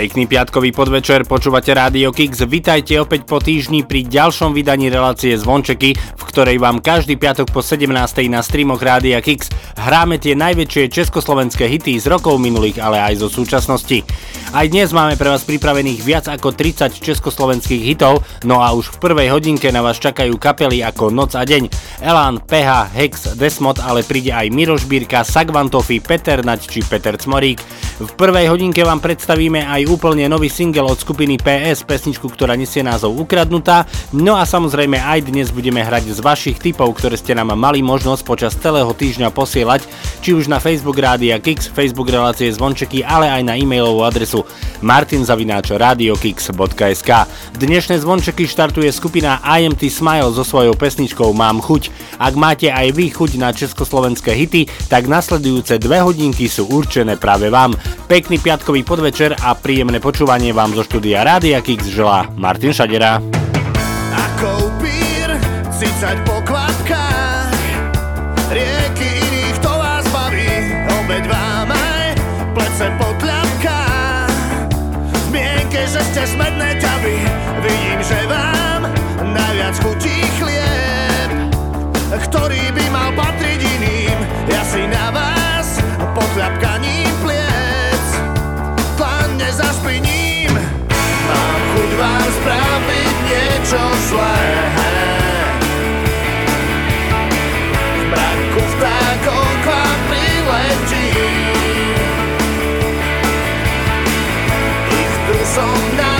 Pekný piatkový podvečer, počúvate Rádio Kix. Vitajte opäť po týždni pri ďalšom vydaní relácie Zvončeky, v ktorej vám každý piatok po 17. na streamoch Rádia Kix hráme tie najväčšie československé hity z rokov minulých, ale aj zo súčasnosti. Aj dnes máme pre vás pripravených viac ako 30 československých hitov, no a už v prvej hodinke na vás čakajú kapely ako Noc a deň, Elán, PH, Hex, Desmod, ale príde aj Miroš Bírka, Sagvantofi, Peter Nať či Peter Cmorík. V prvej hodinke vám predstavíme aj úplne nový single od skupiny PS, pesničku, ktorá nesie názov Ukradnutá. No a samozrejme aj dnes budeme hrať z vašich tipov, ktoré ste nám mali možnosť počas celého týždňa posielať, či už na Facebook Rádia Kix, Facebook relácie Zvončeky, ale aj na e-mailovú adresu martinzavináčradiokix.sk. Dnešné Zvončeky štartuje skupina IMT Smile so svojou pesničkou Mám chuť. Ak máte aj vy chuť na československé hity, tak nasledujúce dve hodinky sú určené práve vám. Pekný piatkový podvečer a príjemné počúvanie vám zo štúdia Rádia Kix želá Martin Šadera. Ako upír, po niečo zlé V mraku vtákov k vám priletím Ich drusom natriem ten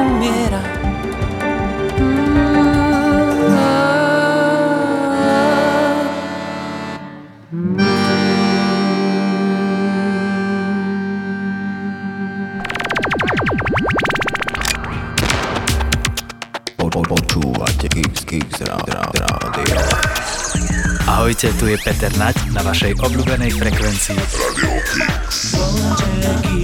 umiera. Ahojte, tu je Peter Nať na vašej obľúbenej frekvencii. Radio Geeks.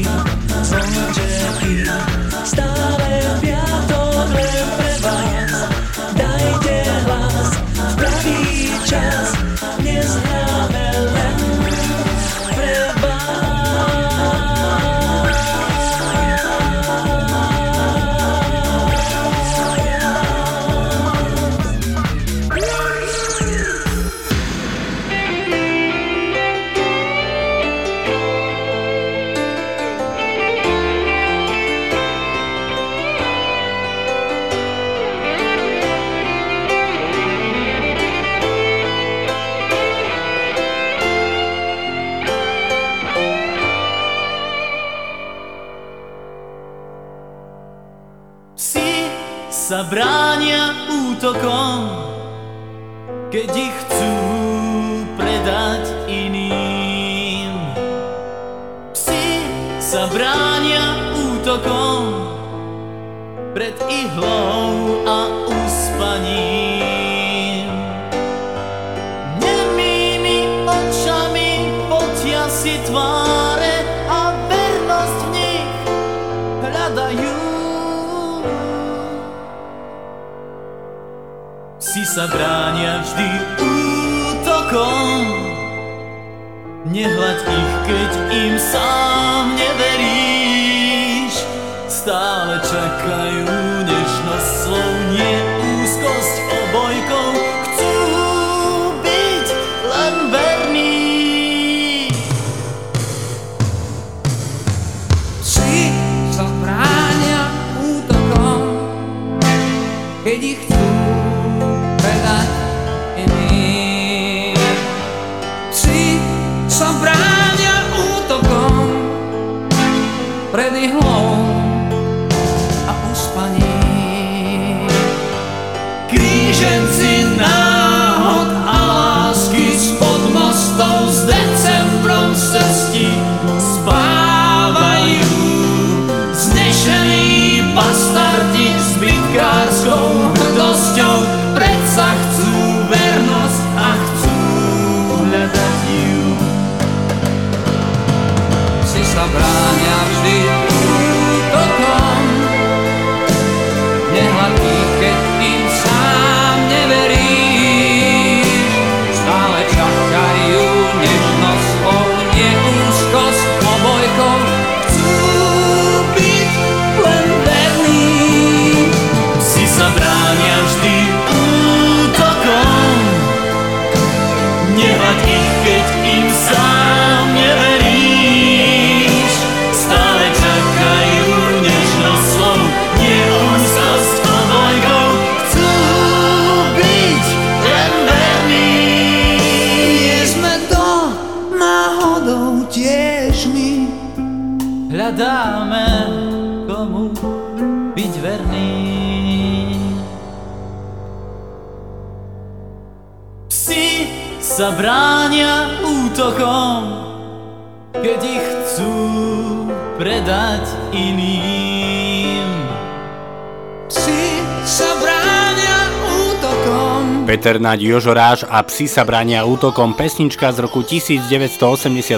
Naď Jožoráš a Psi sa bránia útokom pesnička z roku 1987,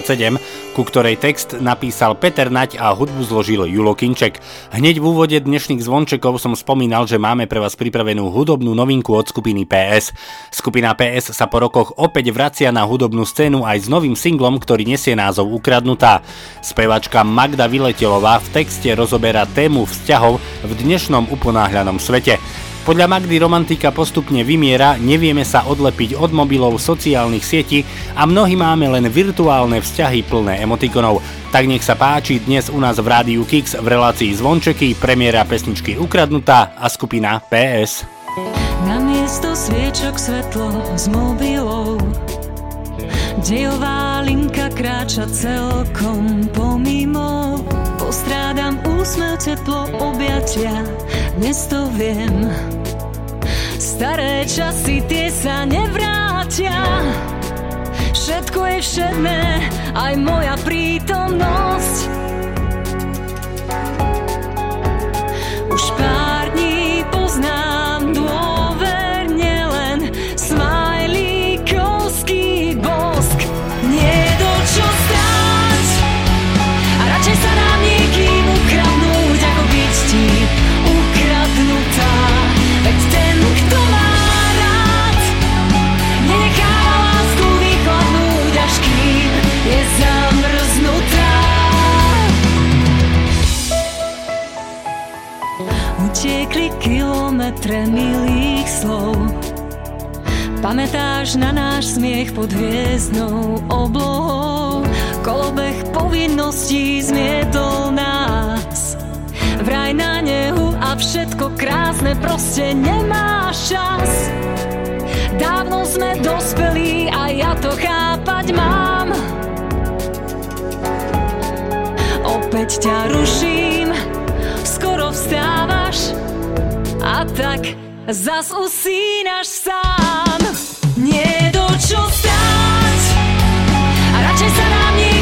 ku ktorej text napísal Peter Naď a hudbu zložil Julo Kinček. Hneď v úvode dnešných zvončekov som spomínal, že máme pre vás pripravenú hudobnú novinku od skupiny PS. Skupina PS sa po rokoch opäť vracia na hudobnú scénu aj s novým singlom, ktorý nesie názov Ukradnutá. Spevačka Magda Viletelová v texte rozoberá tému vzťahov v dnešnom uponáhľanom svete. Podľa Magdy romantika postupne vymiera, nevieme sa odlepiť od mobilov, sociálnych sietí a mnohí máme len virtuálne vzťahy plné emotikonov. Tak nech sa páči dnes u nás v rádiu Kix v relácii Zvončeky, premiéra pesničky Ukradnutá a skupina PS. Na miesto sviečok svetlo z mobilov Dejová linka kráča celkom pomimo úsmev, teplo, objatia Dnes to viem. Staré časy, tie sa nevrátia. Všetko je všedné, aj moja prítomnosť. Už pár kilometre milých slov. Pamätáš na náš smiech pod hviezdnou oblohou? Kolobeh povinností zmietol nás. Vraj na nehu a všetko krásne proste nemáš čas. Dávno sme dospelí a ja to chápať mám. Opäť ťa ruším, skoro vstávaš a tak zas usínaš sám. Nie to čo stáť a radšej sa nám niekým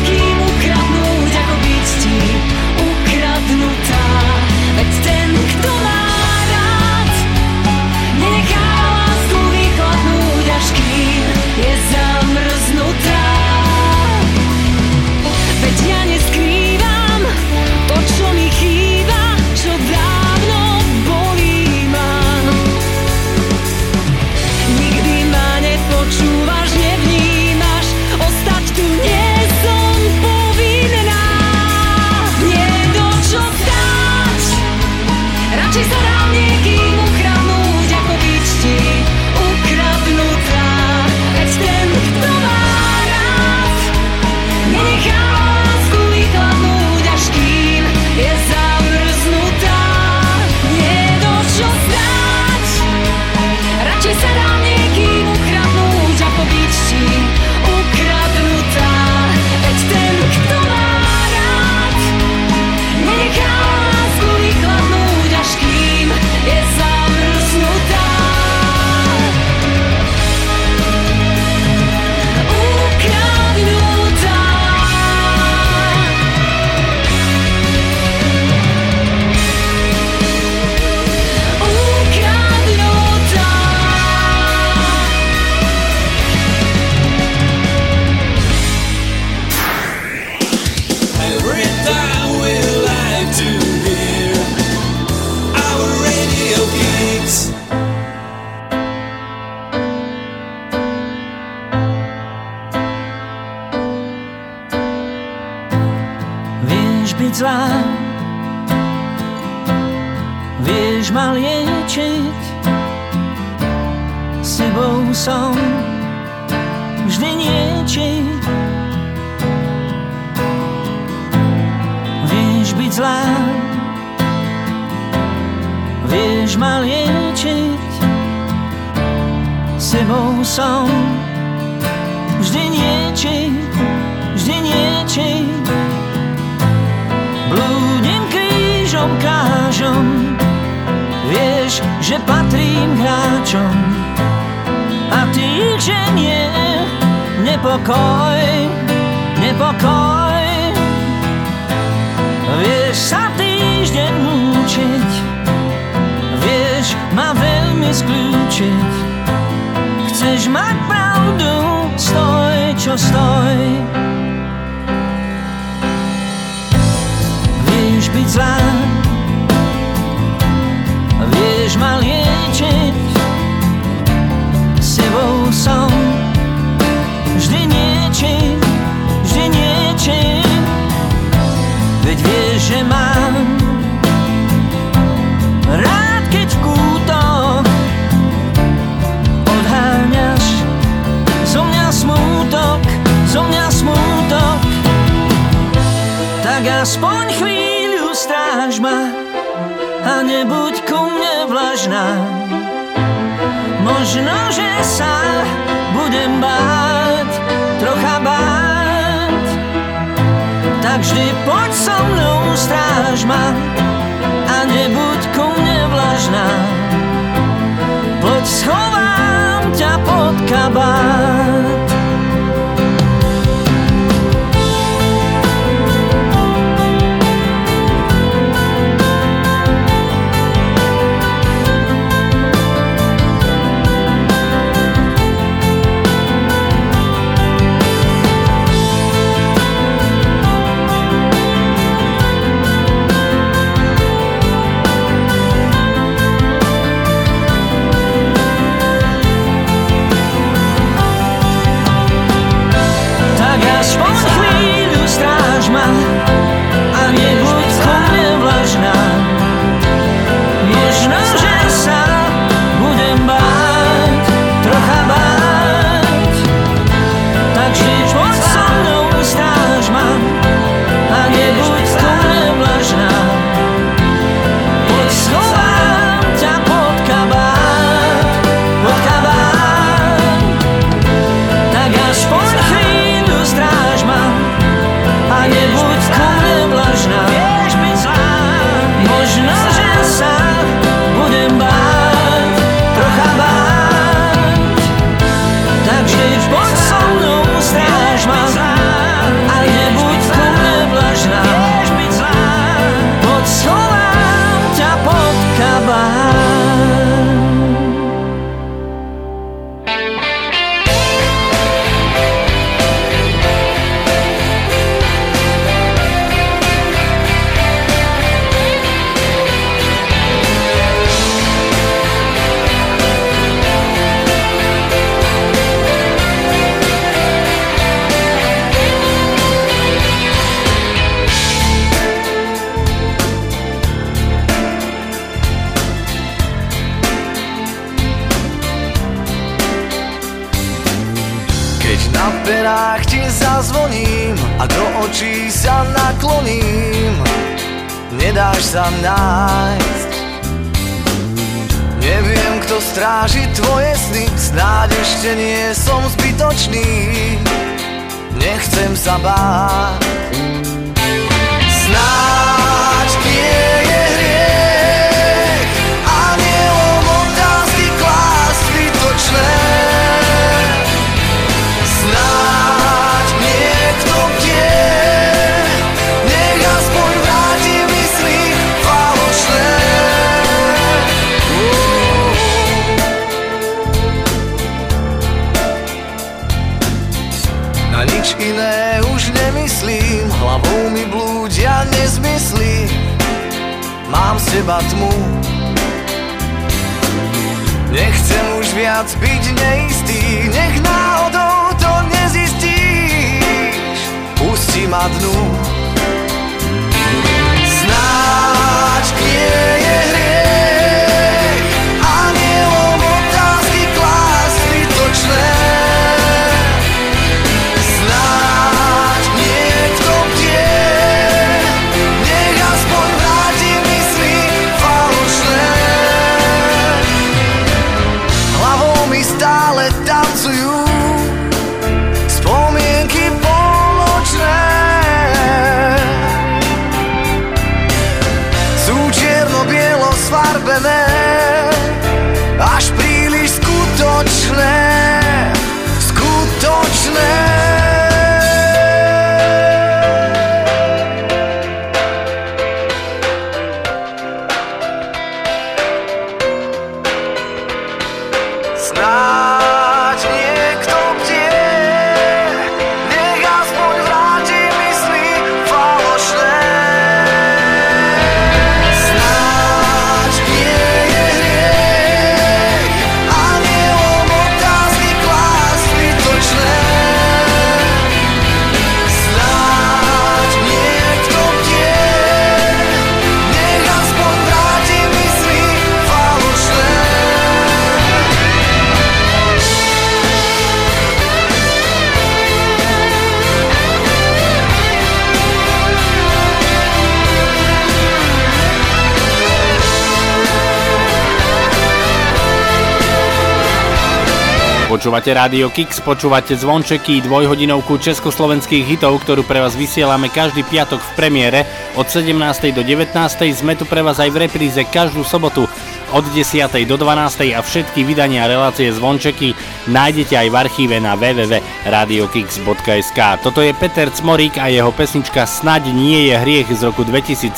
Počúvate Rádio Kix, počúvate zvončeky, dvojhodinovku československých hitov, ktorú pre vás vysielame každý piatok v premiére od 17. do 19. Sme tu pre vás aj v repríze každú sobotu od 10. do 12. a všetky vydania relácie zvončeky nájdete aj v archíve na www.radiokix.sk. Toto je Peter Cmorík a jeho pesnička Snaď nie je hriech z roku 2007.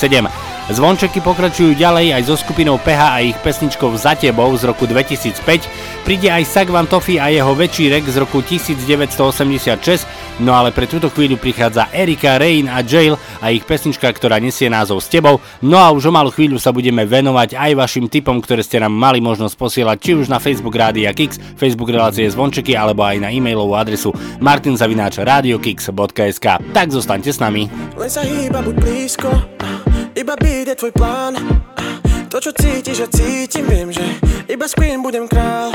Zvončeky pokračujú ďalej aj so skupinou PH a ich pesničkou Za tebou z roku 2005. Príde aj Sagvan Toffy a jeho večírek z roku 1986, no ale pre túto chvíľu prichádza Erika, Rain a Jail a ich pesnička, ktorá nesie názov S tebou. No a už o malú chvíľu sa budeme venovať aj vašim tipom, ktoré ste nám mali možnosť posielať či už na Facebook Rádia Kix, Facebook relácie Zvončeky alebo aj na e-mailovú adresu martinzavináčradiokix.sk. Tak zostaňte s nami. Len sa hýba, buď blízko iba byť je tvoj plán. To čo cítiš, ja cítim, viem, že Iba s queen budem král.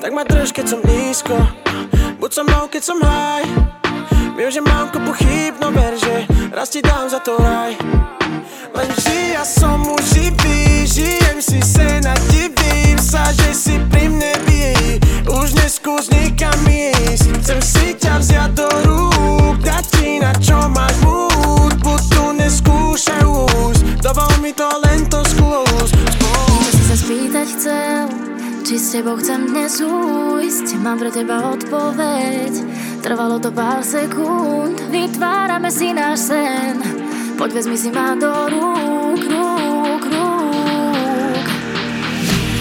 Tak ma drž, keď som nízko. Buď so mnou, keď som high. Viem, že mám kopu chýb, no ver, že Raz ti dám za to raj. Len vždy ja som už živý Žijem si sen a divím sa, že si pri mne bí Už neskús nikam ísť Chcem si ťa vziať do rúk Dať ti na čo máš neskúšaj Dovol mi to len to skús si sa spýtať chcel Či s tebou chcem dnes ujsť. Mám pre teba odpoveď. Trvalo to pár sekúnd. Vytvárame si náš sen. Poď vezmi si ma do rúk, rúk, rúk.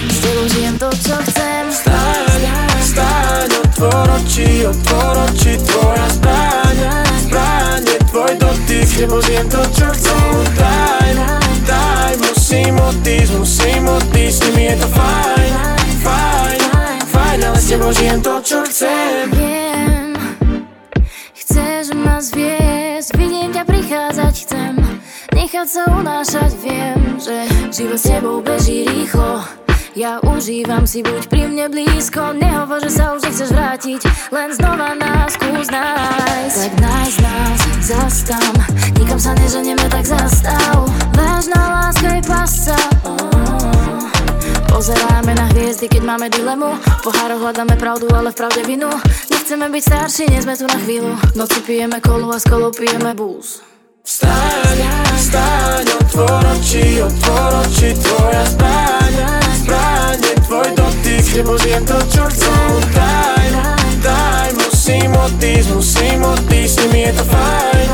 S tebou žijem to, čo chcem. Staň, staň, otvor oči, otvor oči Tvoja tvoj dotyk tebou žijem to, čo chcem Daj, daj, musím odísť, musím odísť S nimi je to fajn, fajn, fajn Ale s tebou žijem to, čo chcem Viem, chceš ma zviesť Vidím ťa prichádzať, chcem Nechať sa unášať, viem Že život s tebou beží rýchlo ja užívam si, buď pri mne blízko Nehovor, že sa už nechceš vrátiť Len znova nás skús nájsť Tak nájsť nás, zastam Nikam sa neženieme, tak zastav. Vážna láska je pasa. Pozeráme na hviezdy, keď máme dilemu. V pohároch hľadáme pravdu, ale v pravde vinu. Nechceme byť starší, nie sme tu na chvíľu. Noci pijeme kolu a s kolou pijeme búz Vstaň, vstaň, otvor oči, otvor oči Tvoja zbraň, zbraň je tvoj dotyk S tebou žijem to, čo chcem Daj, daj, musím odísť, musím odísť S nimi je to fajn,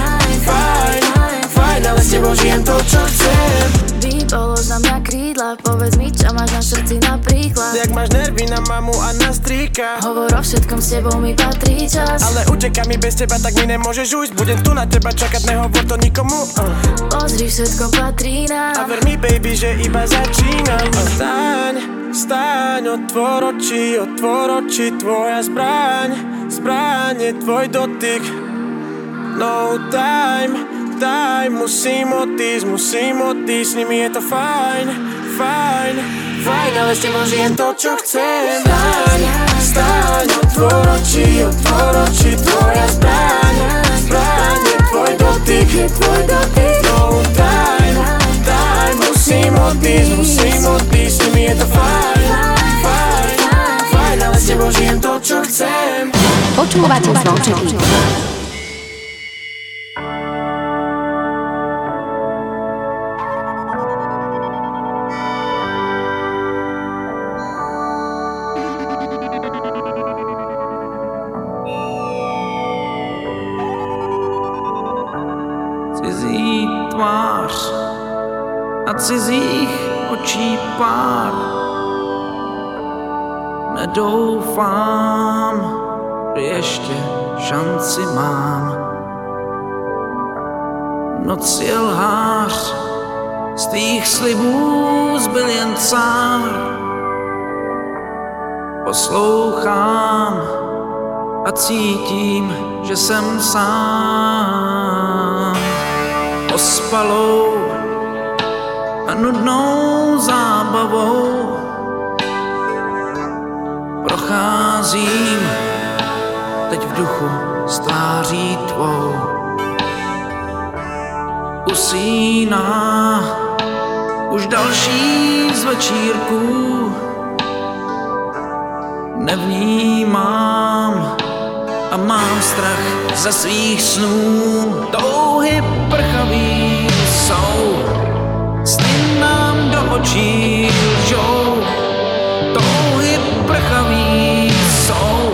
fajn, fajn Ale s tebou žijem to, čo chcem Vypolož na mňa krídla. Povedz mi, čo máš na srdci napríklad. Jak máš nervy na mamu a na strýka? Hovor o všetkom, s tebou mi patrí čas. Ale uteká mi bez teba, tak mi nemôžeš ujsť. Budem tu na teba čakať, nehovor to nikomu. Uh. Pozri, všetko patrí nám. A ver mi, baby, že iba začínam. Staň, staň, otvor oči, otvor oči Tvoja zbraň, zbraň je tvoj dotyk. No time, time, musím odísť, musím odísť S nimi je to fajn, fajn, fajn Ale s tebou žijem to, čo chcem. Staň, staň, otvor oči, otvor oči Tvoja zbraň, zbraň je tvoj dotyk, je tvoj dotyk No time, time, musím odísť, musím odísť S nimi je to fajn, fajn, fajn Ale s tebou žijem to, čo chcem. Počúvate zvončeky. Cizích očí pár. Nedoufám, že ještě šanci mám. Noc je lhář, z tvých slibů zbyl jen cár. Poslouchám a cítím, že jsem sám. Ospalou a nudnou zábavou procházím teď v duchu s tváří tvou. Usíná už další z večírků, nevnímám a mám strach ze svých snů, touhy prchavý jsou. Sny nám do očí lžou, touhy prchaví jsou,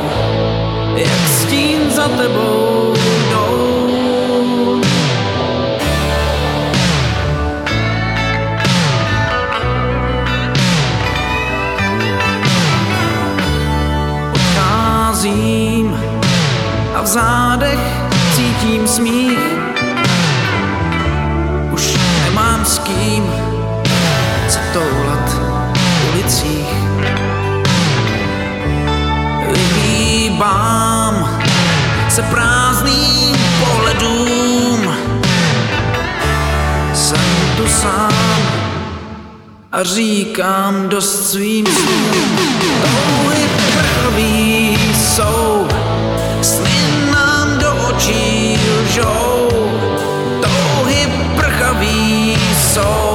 jak stín za tebou jdou. A v zádech cítím smích, se prázdným pohledům. Jsem tu sám a říkám dost svým snům. Touhy prvý jsou, sny nám do očí lžou. Touhy prchavý jsou,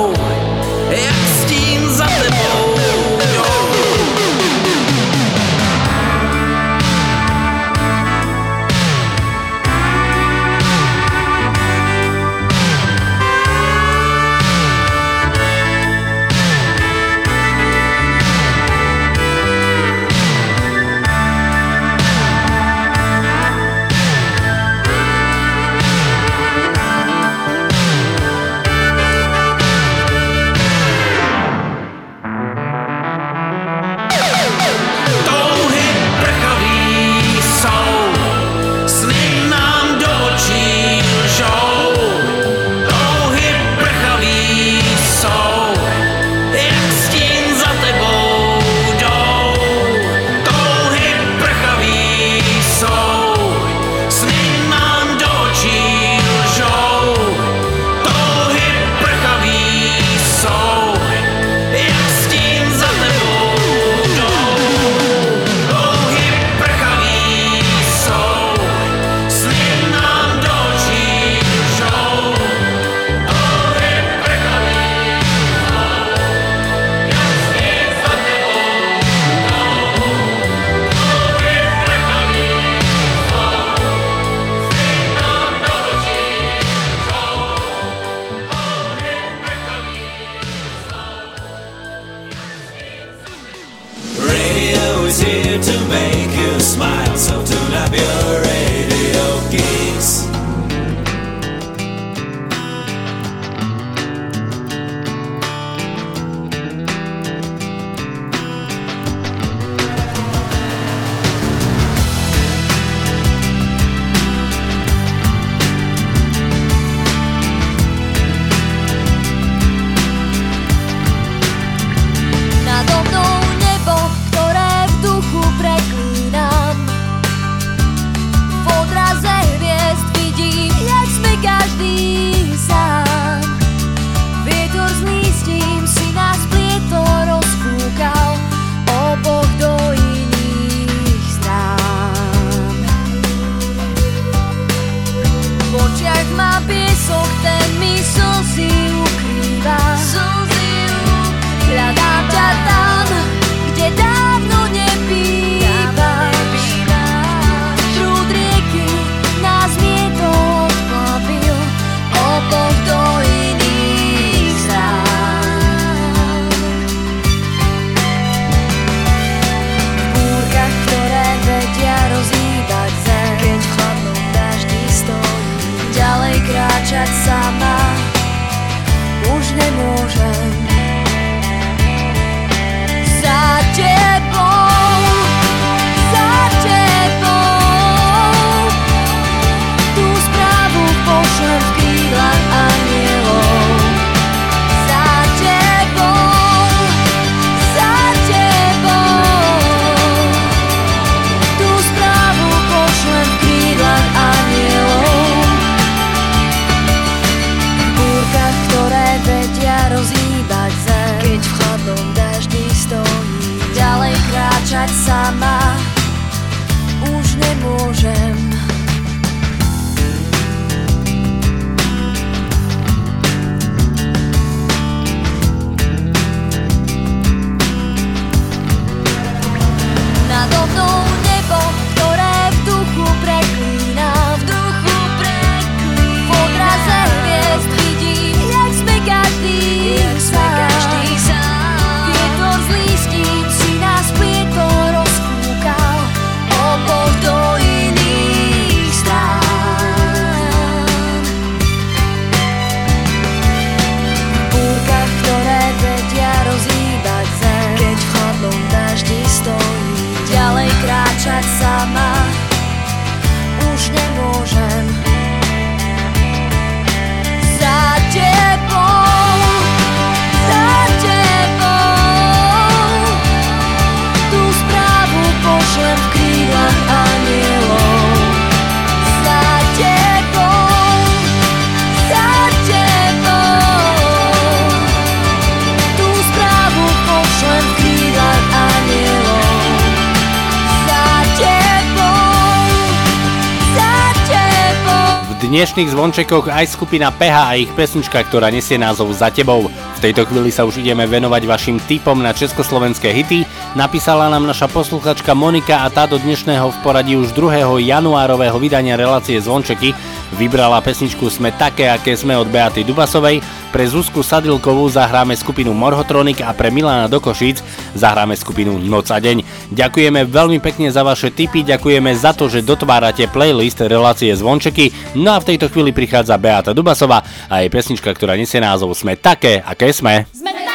dnešných zvončekoch aj skupina PH a ich pesnička, ktorá nesie názov Za tebou. V tejto chvíli sa už ideme venovať vašim tipom na československé hity. Napísala nám naša posluchačka Monika a tá do dnešného v poradí už 2. januárového vydania relácie Zvončeky vybrala pesničku Sme také, aké sme od Beaty Dubasovej. Pre Zuzku Sadilkovú zahráme skupinu Morhotronik a pre Milana Dokošíc zahráme skupinu Noc a deň. Ďakujeme veľmi pekne za vaše tipy, ďakujeme za to, že dotvárate playlist relácie Zvončeky. No a v tejto chvíli prichádza Beata Dubasová a jej pesnička, ktorá nesie názov Sme také, aké sme. Sme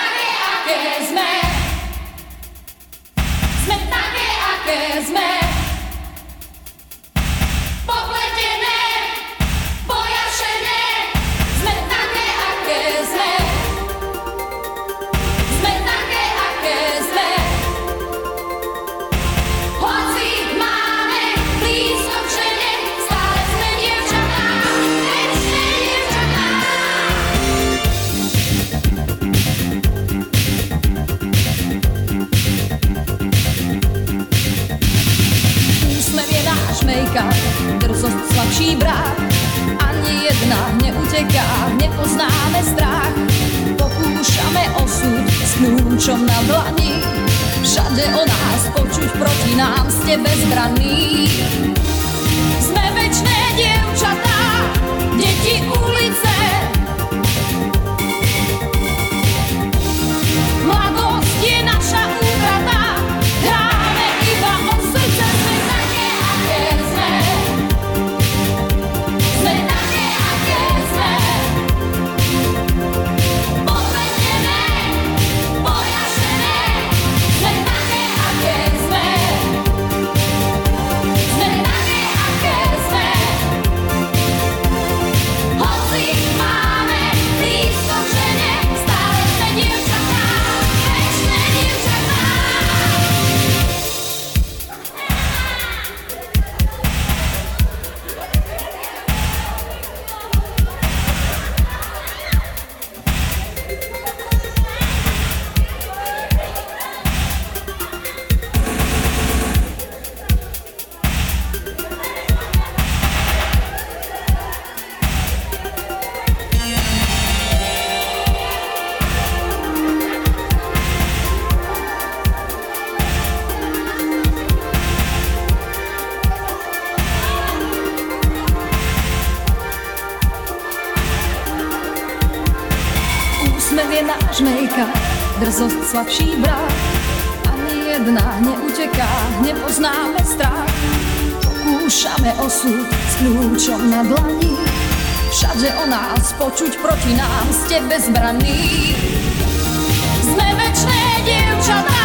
nepoznáme strach. Pokúšame osud s kľúčom na dlani. Všade o nás počuť proti nám ste bezbranní. Slabší brát. Ani jedna neuteká, nepoznáme strach. Pokúšame osud s kľúčom na dlani. Všade o nás počuť proti nám ste bezbranní. Sme večné dievčatá,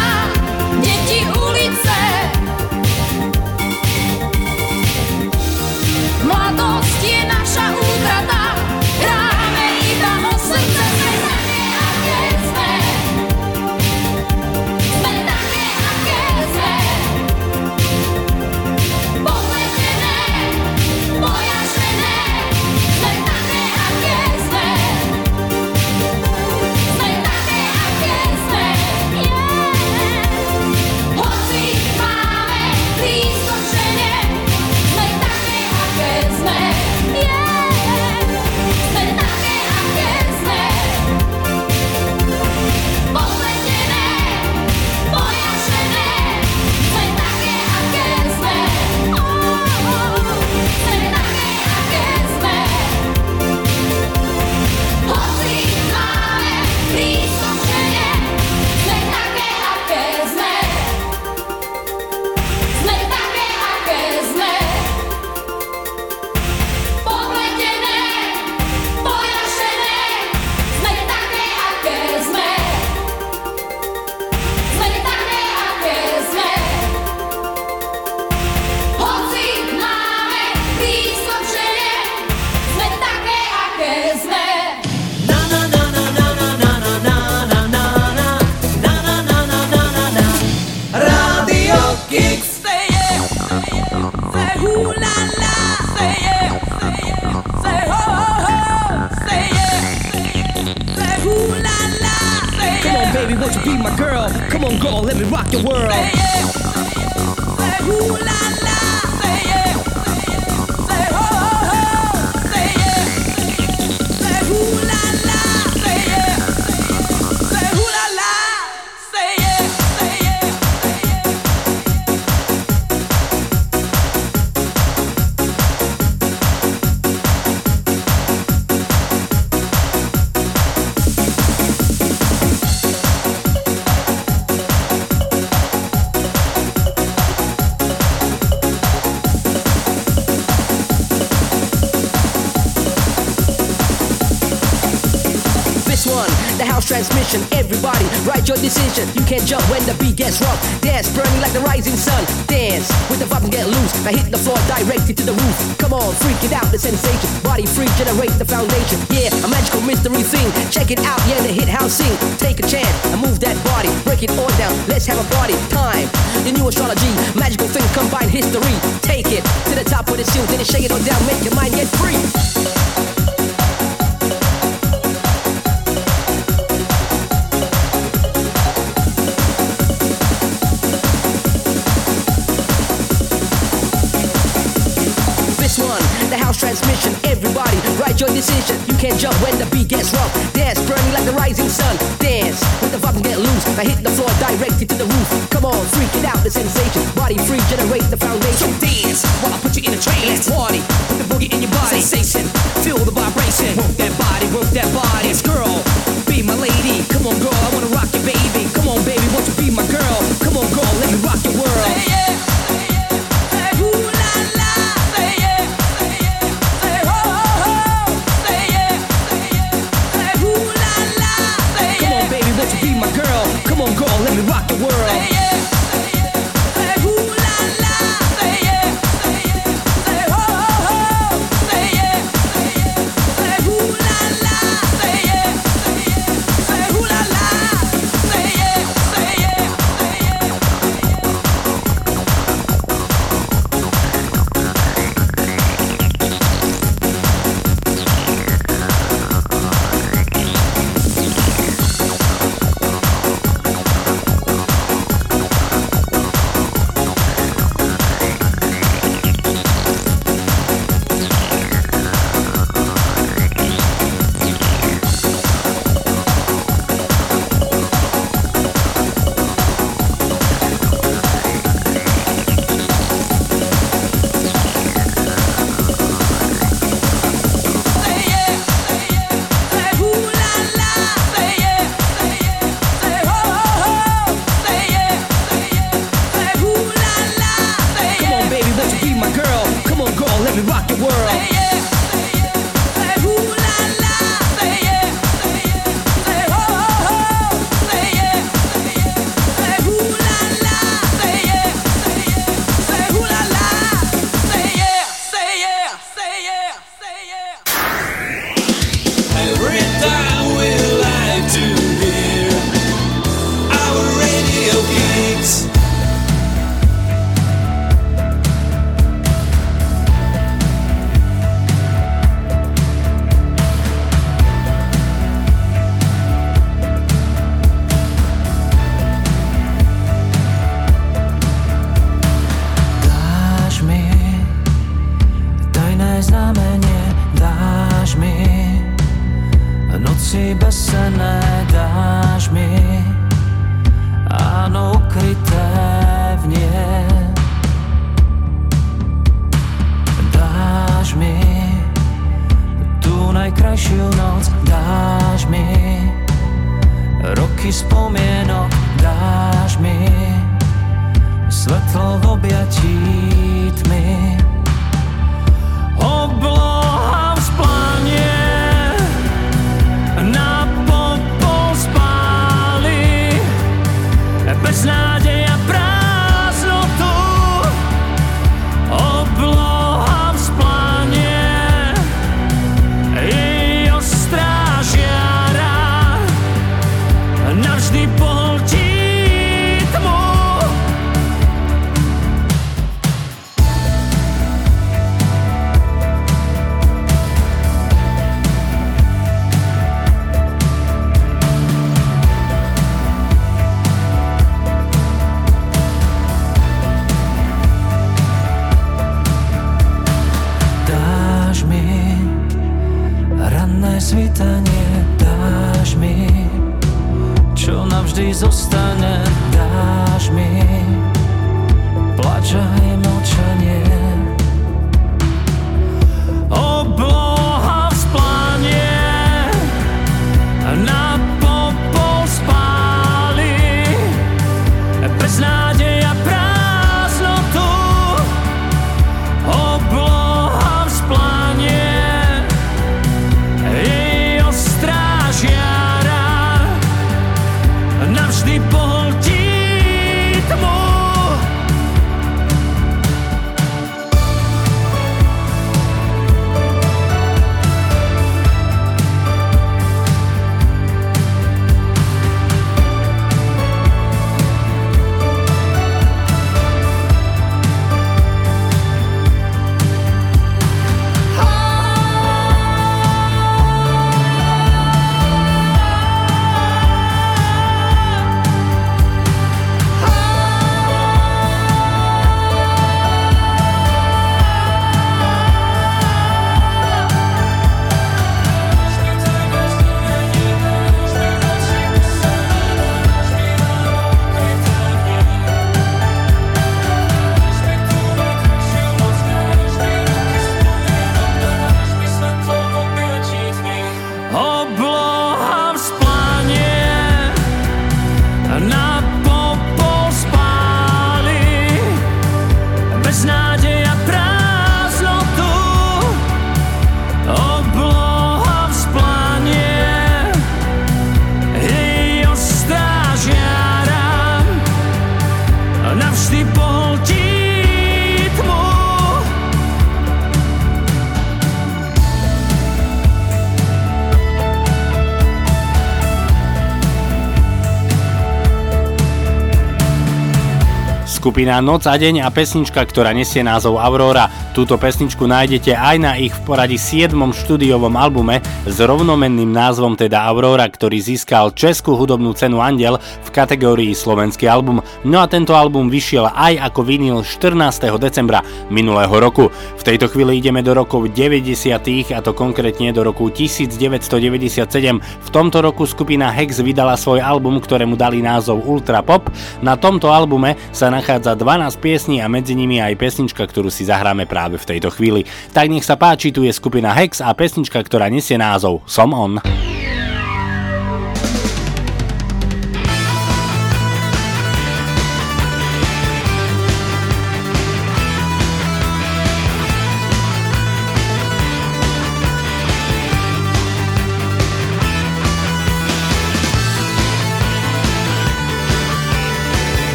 Skupina Noc a deň a pesnička, ktorá nesie názov Aurora. Túto pesničku nájdete aj na ich v poradí 7. štúdiovom albume s rovnomenným názvom teda Aurora, ktorý získal Českú hudobnú cenu Andel v kategórii Slovenský album. No a tento album vyšiel aj ako vinyl 14. decembra minulého roku. V tejto chvíli ideme do rokov 90. a to konkrétne do roku 1997. V tomto roku skupina Hex vydala svoj album, ktorému dali názov Ultra Pop. Na tomto albume sa nachádza 12 piesní a medzi nimi aj pesnička, ktorú si zahráme práve v tejto chvíli. Tak nech sa páči, tu je skupina Hex a pesnička, ktorá nesie názov Som on.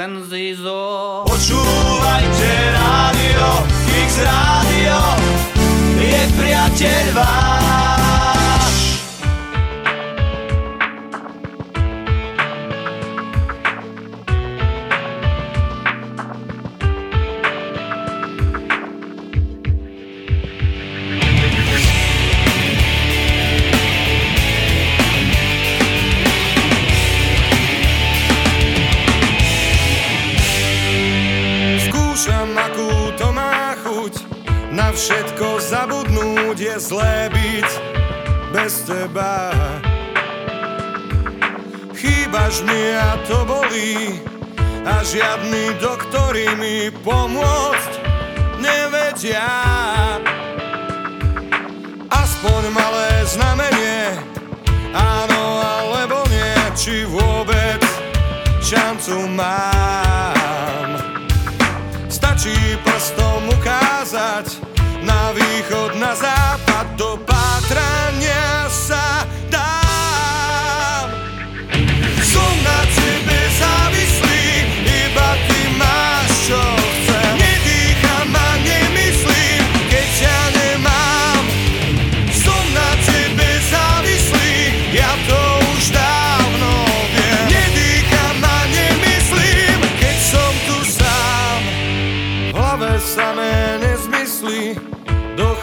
bacanos e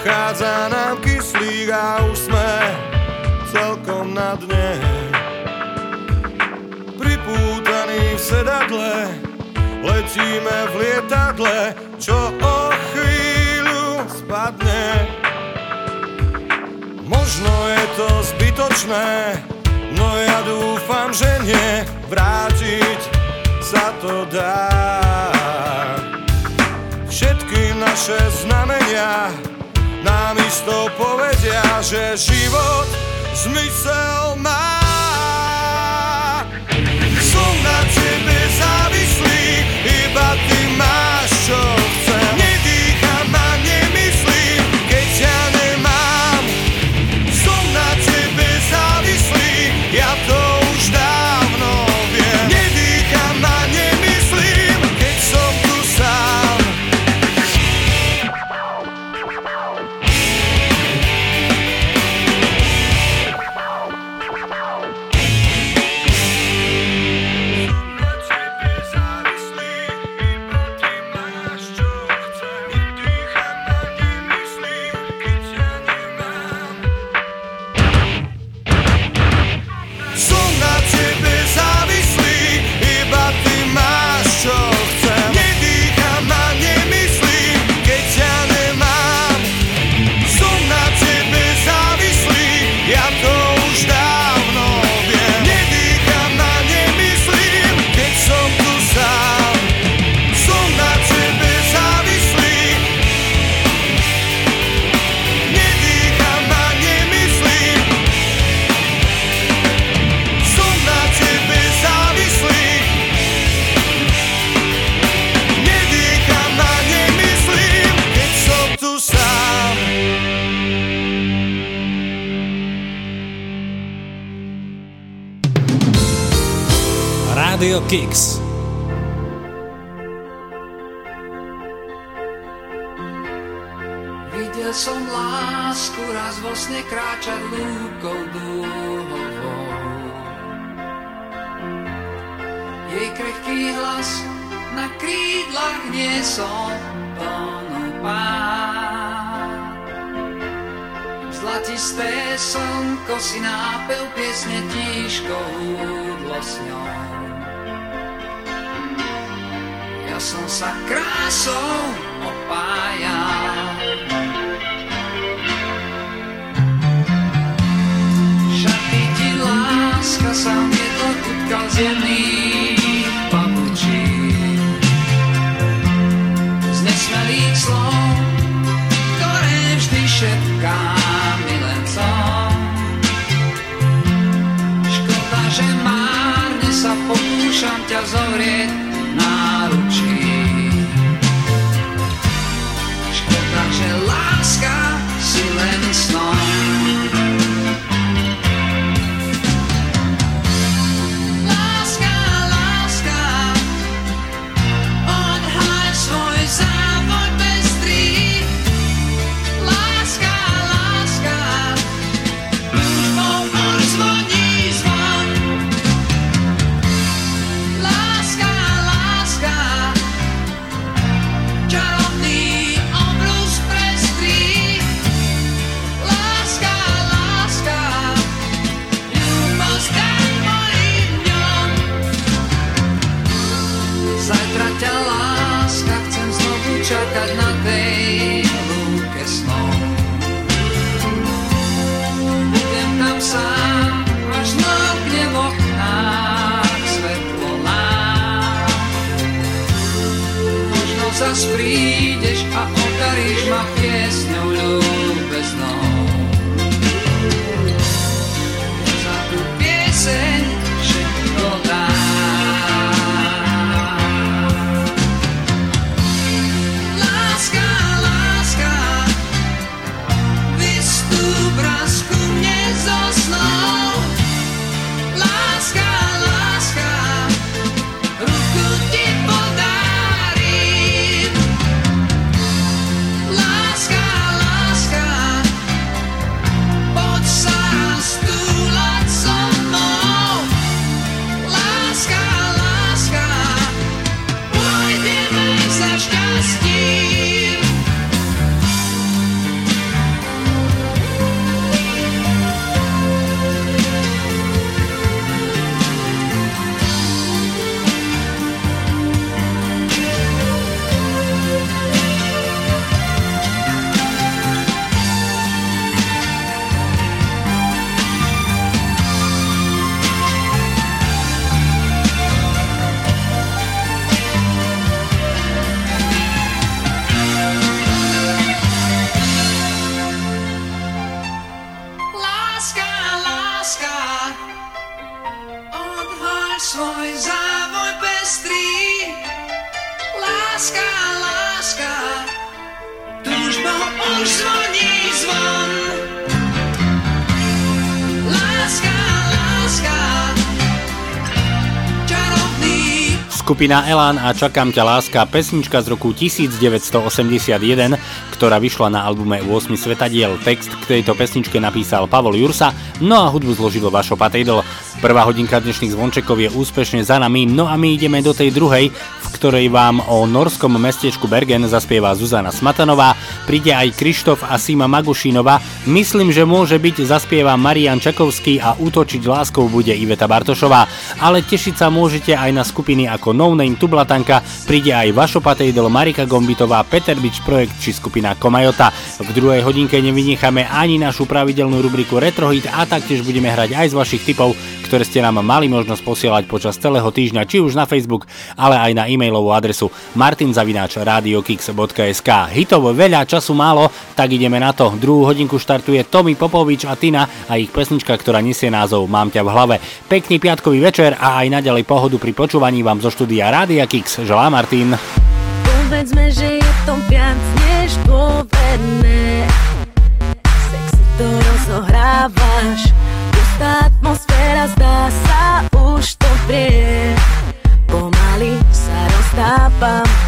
dochádza nám kyslík a už sme celkom na dne. Pripútaní v sedadle, letíme v lietadle, čo o chvíľu spadne. Možno je to zbytočné, no ja dúfam, že nie, vrátiť sa to dá. Všetky naše znamenia nám isto povedia, že život zmysel má. Som na tebe závislý, Kix. Videl som lásku raz vo sne kráčať lúkou dúhovou. Jej krehký hlas na krídlach niesol plnú pár. Zlatisté slnko si nápel piesne tížko húdlo s ňou. Som sa krásou opájal. Šaty ti láska sa mietla kutka z jemných papučín. Z nesmelých slov, ktoré vždy milencom. Škoda, že márne sa pokúšam ťa zovrieť náručí. Škoda, že láska si len snom. Skupina Elán a Čakám ťa láska, pesnička z roku 1981, ktorá vyšla na albume 8 svetadiel. Text k tejto pesničke napísal Pavol Jursa, no a hudbu zložilo Vašo Patejdl. Prvá hodinka dnešných zvončekov je úspešne za nami, no a my ideme do tej druhej, ktorej vám o norskom mestečku Bergen zaspieva Zuzana Smatanová, príde aj Krištof a Sima Magušinova, myslím, že môže byť zaspieva Marian Čakovský a útočiť láskou bude Iveta Bartošová, ale tešiť sa môžete aj na skupiny ako No Name Tublatanka, príde aj Vašo Patejdl, Marika Gombitová, Peter Bič Projekt či skupina Komajota. V druhej hodinke nevynecháme ani našu pravidelnú rubriku Retrohit a taktiež budeme hrať aj z vašich tipov, ktoré ste nám mali možnosť posielať počas celého týždňa, či už na Facebook, ale aj na e-mailovú adresu martinzavináč.radiokix.sk Hitov veľa, času málo, tak ideme na to. Druhú hodinku štartuje Tomi Popovič a Tina a ich pesnička, ktorá nesie názov Mám ťa v hlave. Pekný piatkový večer a aj naďalej pohodu pri počúvaní vám zo štúdia Rádia Kix. Želá Martin. Povedzme, že je to viac než dôverné Sexy to rozohrávaš Pustá atmosféra zdá sa už to vrie sa roztápam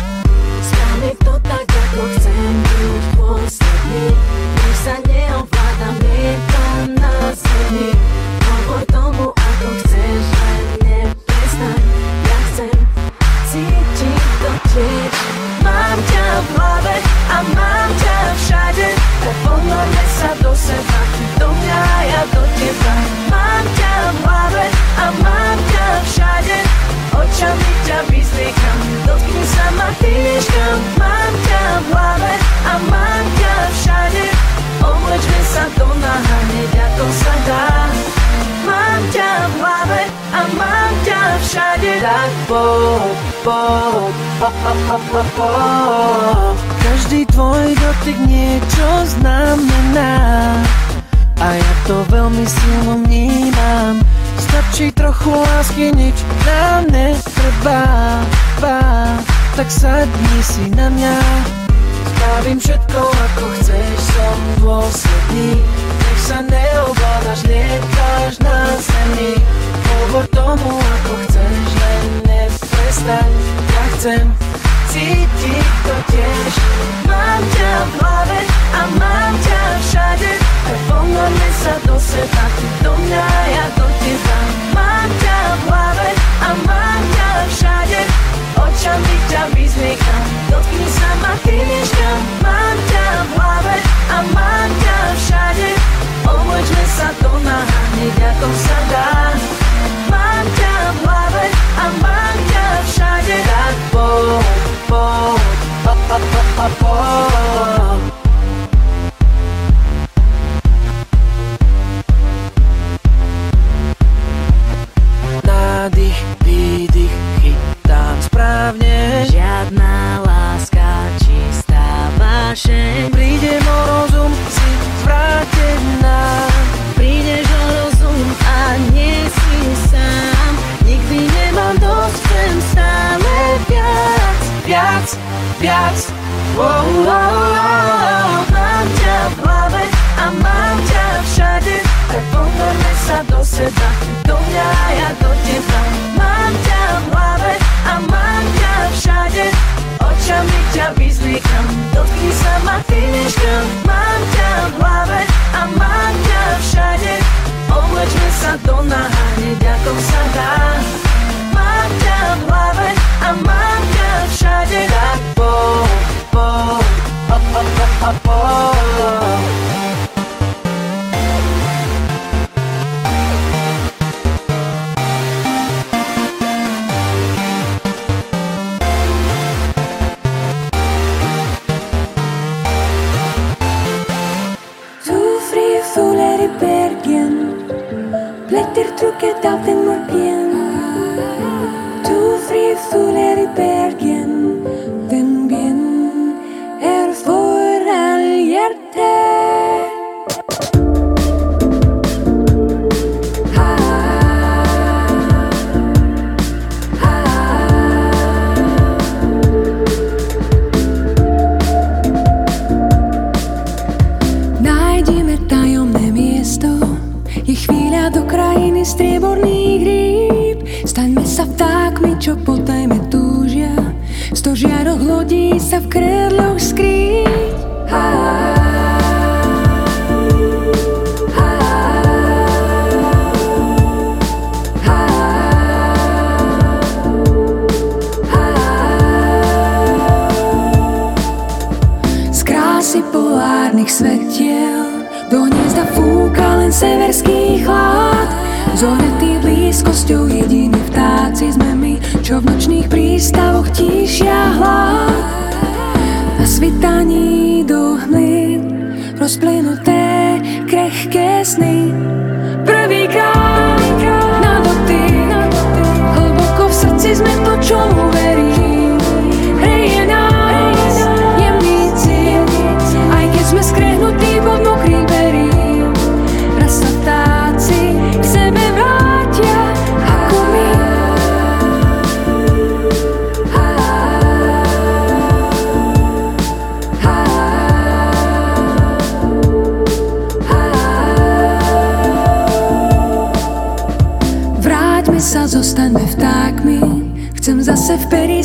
chlad Zoretý blízkosťou jediní vtáci sme my Čo v nočných prístavoch tíšia hlad Na svitaní do hmly Rozplynuté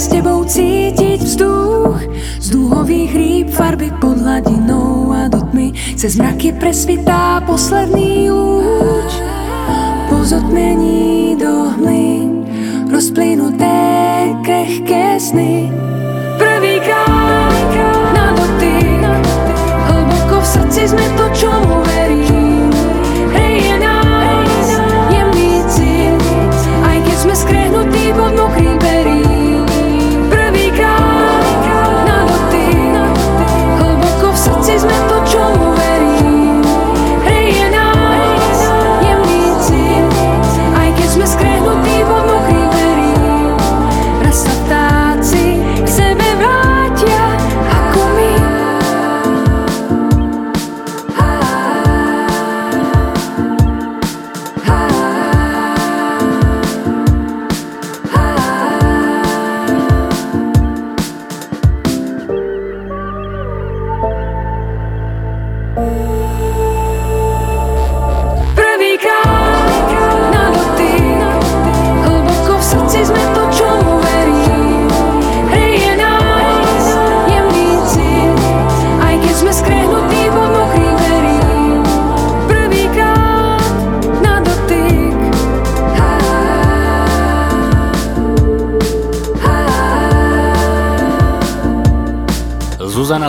s tebou cítiť vzduch. Z dúhových rýb farby pod hladinou a do tmy. Cez mraky presvitá posledný lúč. Po zotmení do hmly. Rozplynuté krehké sny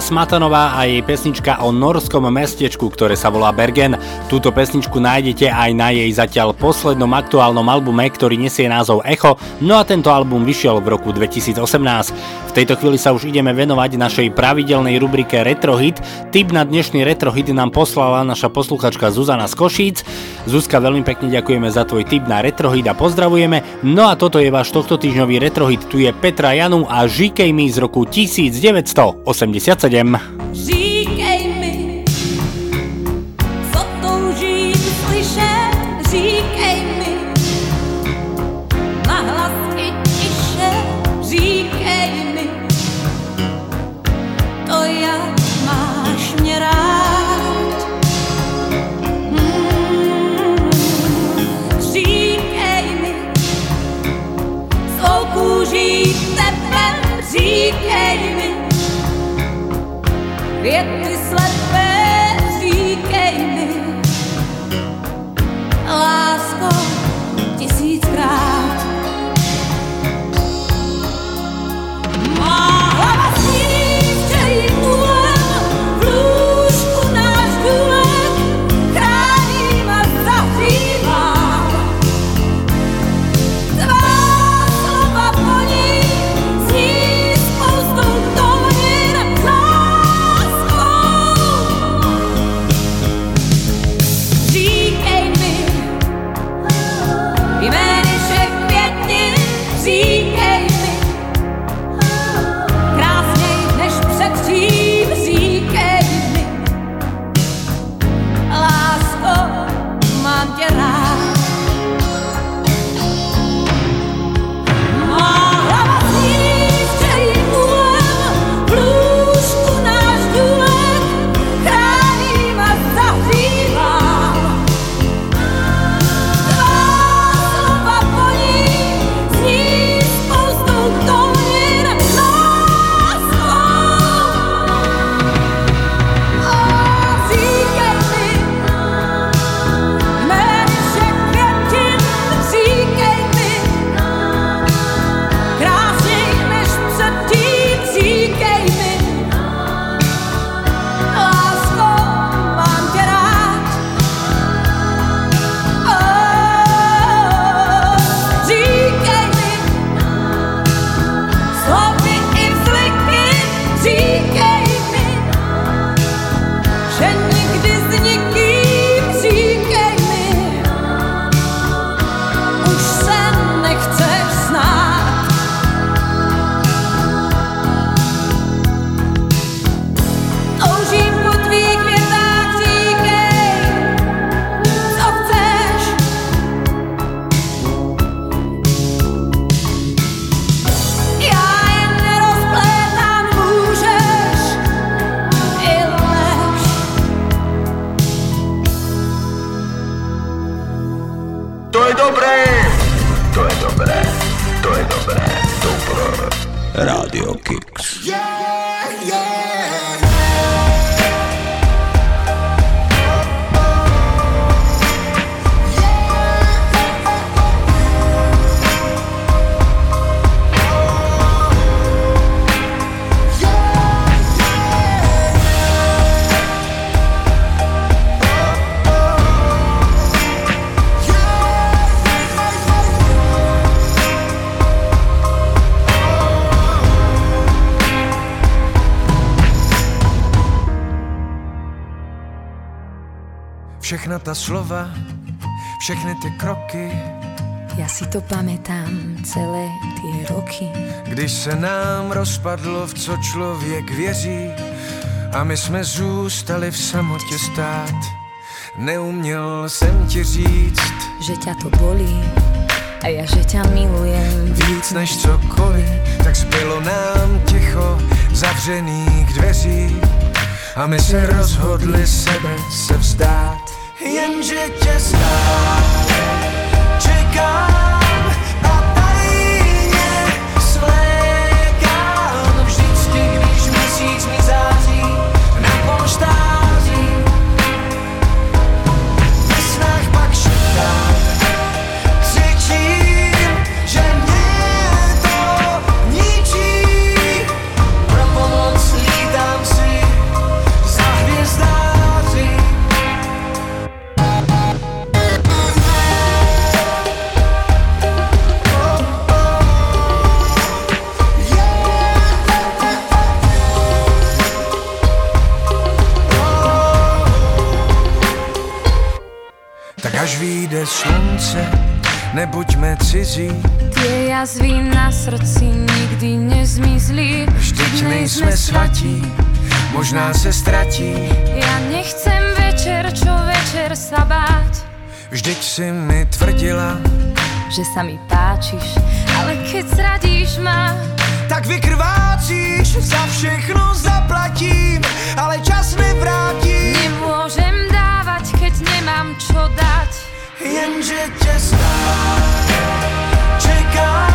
Smatanová a jej pesnička o norskom mestečku, ktoré sa volá Bergen. Túto pesničku nájdete aj na jej zatiaľ poslednom aktuálnom albume, ktorý nesie názov Echo, no a tento album vyšiel v roku 2018. V tejto chvíli sa už ideme venovať našej pravidelnej rubrike Retrohit. Tip na dnešný Retrohit nám poslala naša posluchačka Zuzana z Košíc. Zuzka, veľmi pekne ďakujeme za tvoj tip na Retrohit a pozdravujeme. No a toto je váš tohto týždňový Retrohit. Tu je Petra Janu a Žikej mi z roku 1987. Říkej ta slova, všechny ty kroky, Ja si to pamätám celé tie roky. když se nám rozpadlo, v co člověk věří a my jsme zůstali v samotě stát. Neuměl jsem ti říct, Že ťa to bolí a ja, že ťa milujem. víc než cokoliv, tak zbylo nám ticho zavřených dveří a my se rozhodli sebe se vzdát. change it just stop. Cizí, Tie jazvy na srdci nikdy nezmizli. vždyť nejsme svatí, možná se ztratí. Ja nechcem večer, čo večer sa báť. Vždyť si mi tvrdila, Že sa mi páčiš, ale keď zradíš ma, tak vykrvácíš, za všechno zaplatím, ale čas nevrátím. nemôžem dávať, keď nemám čo dať. Jenże cię stać, czekam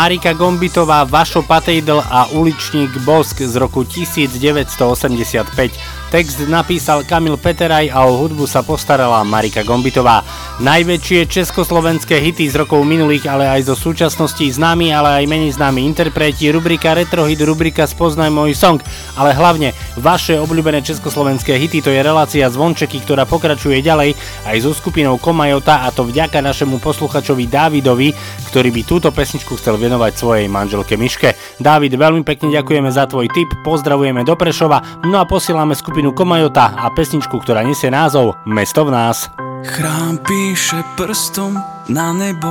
Marika Gombitová, Vašo Patejdl a uličník Bosk z roku 1985. Text napísal Kamil Peteraj a o hudbu sa postarala Marika Gombitová. Najväčšie československé hity z rokov minulých, ale aj zo súčasnosti známi, ale aj menej známi interpreti, rubrika Retrohit, rubrika Spoznaj môj song, ale hlavne vaše obľúbené československé hity, to je relácia Zvončeky, ktorá pokračuje ďalej aj so skupinou Komajota a to vďaka našemu posluchačovi Dávidovi, ktorý by túto pesničku chcel venovať svojej manželke Miške. Dávid, veľmi pekne ďakujeme za tvoj tip, pozdravujeme do Prešova, no a posielame skupinu Komajota a pesničku, ktorá nesie názov Mesto v nás. Chrám píše prstom na nebo,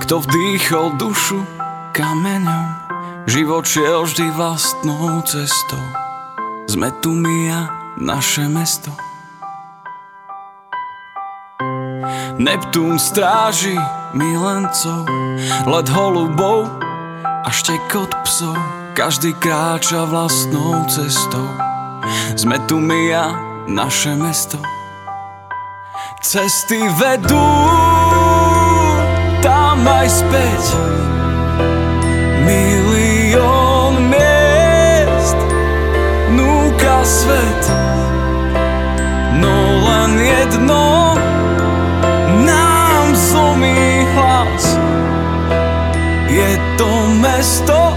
kto vdýchol dušu kameňom. Život šiel vždy vlastnou cestou, sme tu my a naše mesto. Neptún stráži milencov, let holubov a štekot psov. Každý kráča vlastnou cestou, sme tu my a naše mesto. Cesty vedú tam aj späť. Milión miest núka svet. No len jedno nám zlomí hlas. Je to mesto,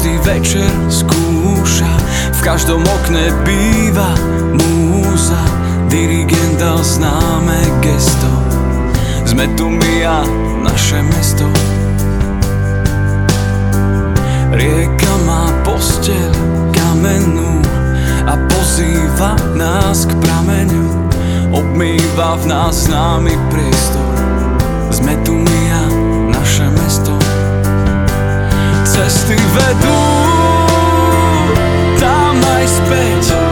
Vždy večer skúša. V každom okne býva múza Dirigent dal známe gesto. Sme tu my a naše mesto. Rieka má posteľ kamennú A pozýva nás k prameňu. Obmýva v nás známy priestor. Sme tu my a naše mesto cesty według tam najspędź.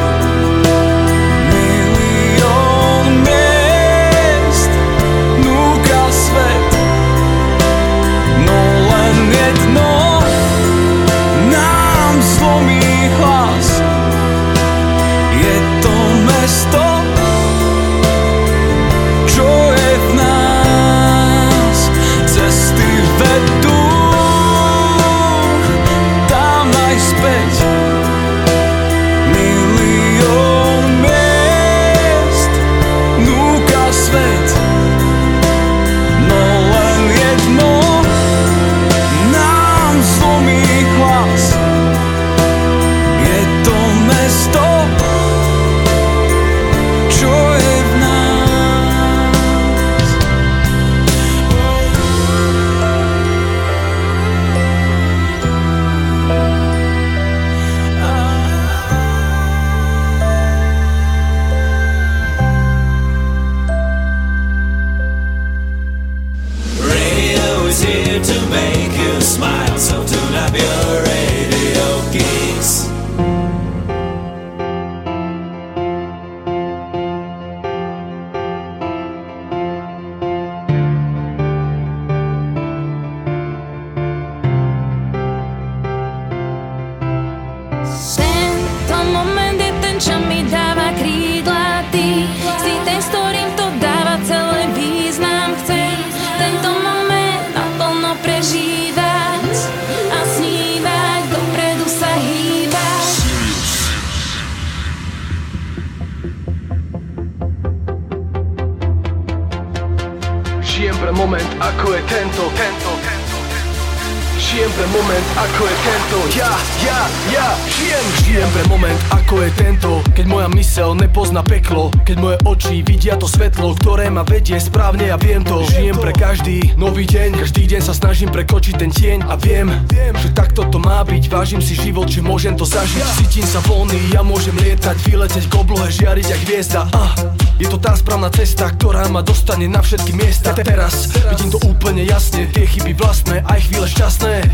môžem to zažiť Cítim sa voľný, ja môžem lietať Vyleteť k oblohe, žiariť jak hviezda. Ah, Je to tá správna cesta, ktorá ma dostane na všetky miesta. Teraz vidím to úplne jasne Tie chyby vlastné, aj chvíle šťastné.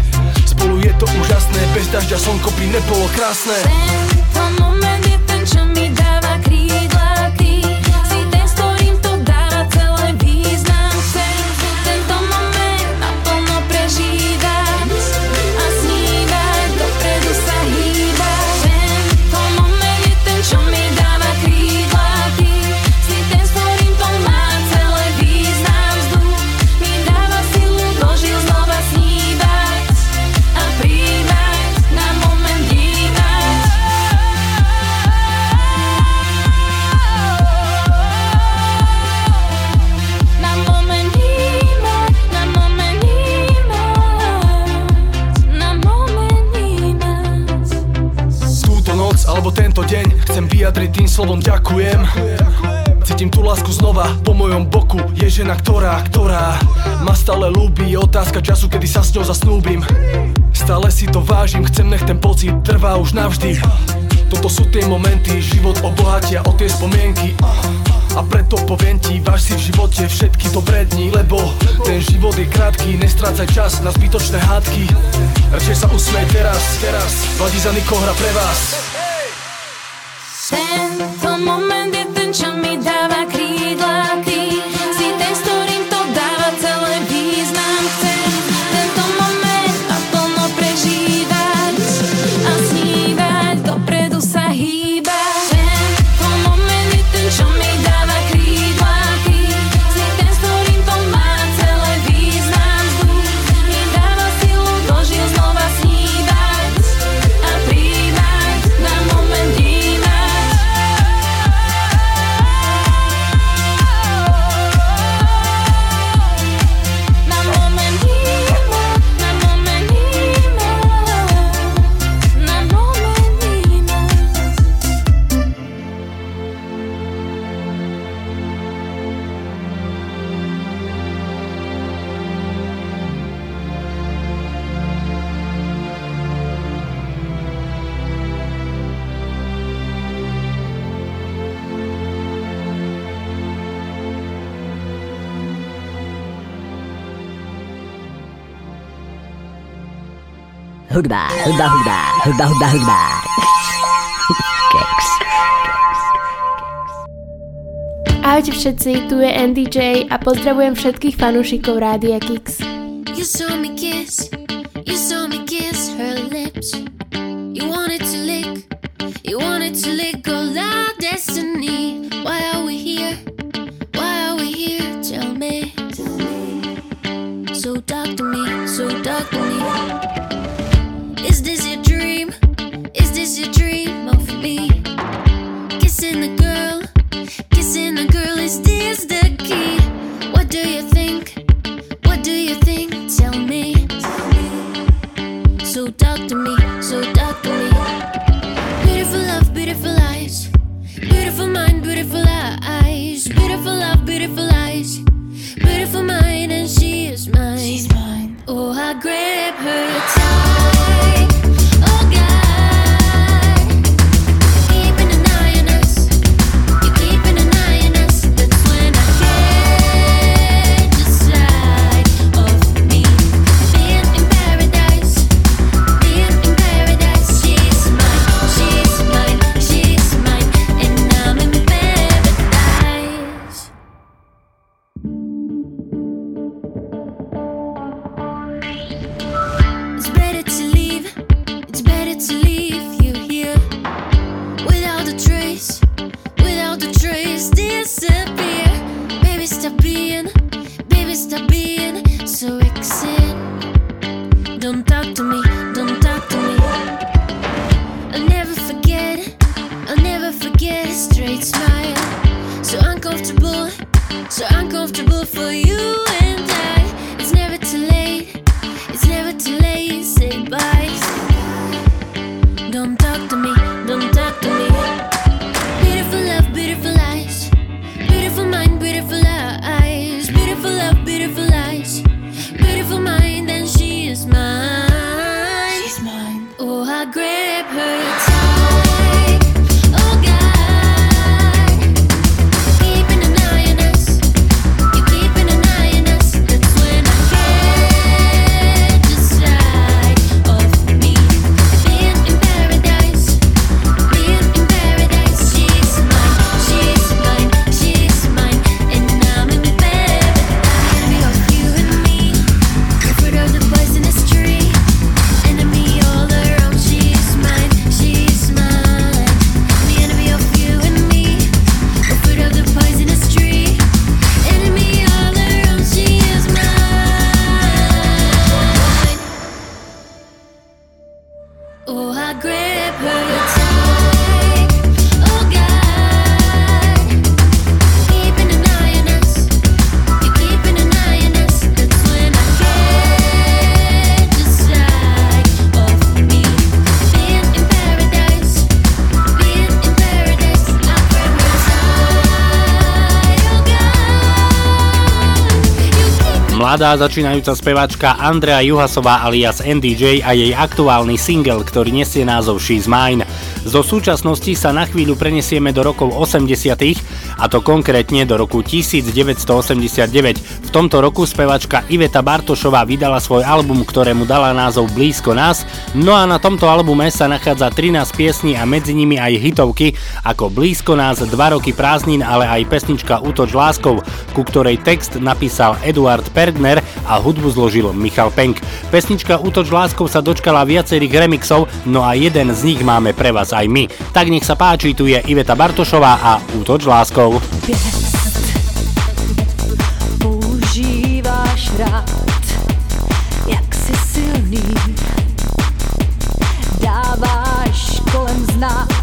Spolu je to úžasné Bez dažďa slnko by nebolo krásne. čas na zbytočné hádky. Radšej sa usmej teraz, teraz. Vladizany kohra pre vás. Sen Hudba, hudba, hudba, hudba, hudba, hudba. Keks. Ahojte všetci, tu je NDJ a pozdravujem všetkých fanúšikov Rádia Kix. Mladá začínajúca speváčka Andrea Juhasová alias NDJ a jej aktuálny single, ktorý nesie názov She's Mine. Zo súčasnosti sa na chvíľu prenesieme do rokov 80 a to konkrétne do roku 1989. Tomto roku spevačka Iveta Bartošová vydala svoj album, ktorému dala názov Blízko nás, no a na tomto albume sa nachádza 13 piesní a medzi nimi aj hitovky ako Blízko nás, 2 roky prázdnin, ale aj pesnička Útoč láskou, ku ktorej text napísal Eduard Pergner a hudbu zložil Michal Penk. Pesnička Útoč láskou sa dočkala viacerých remixov, no a jeden z nich máme pre vás aj my. Tak nech sa páči, tu je Iveta Bartošová a Útoč láskou. používáš rád, jak jsi silný, dáváš kolem znát.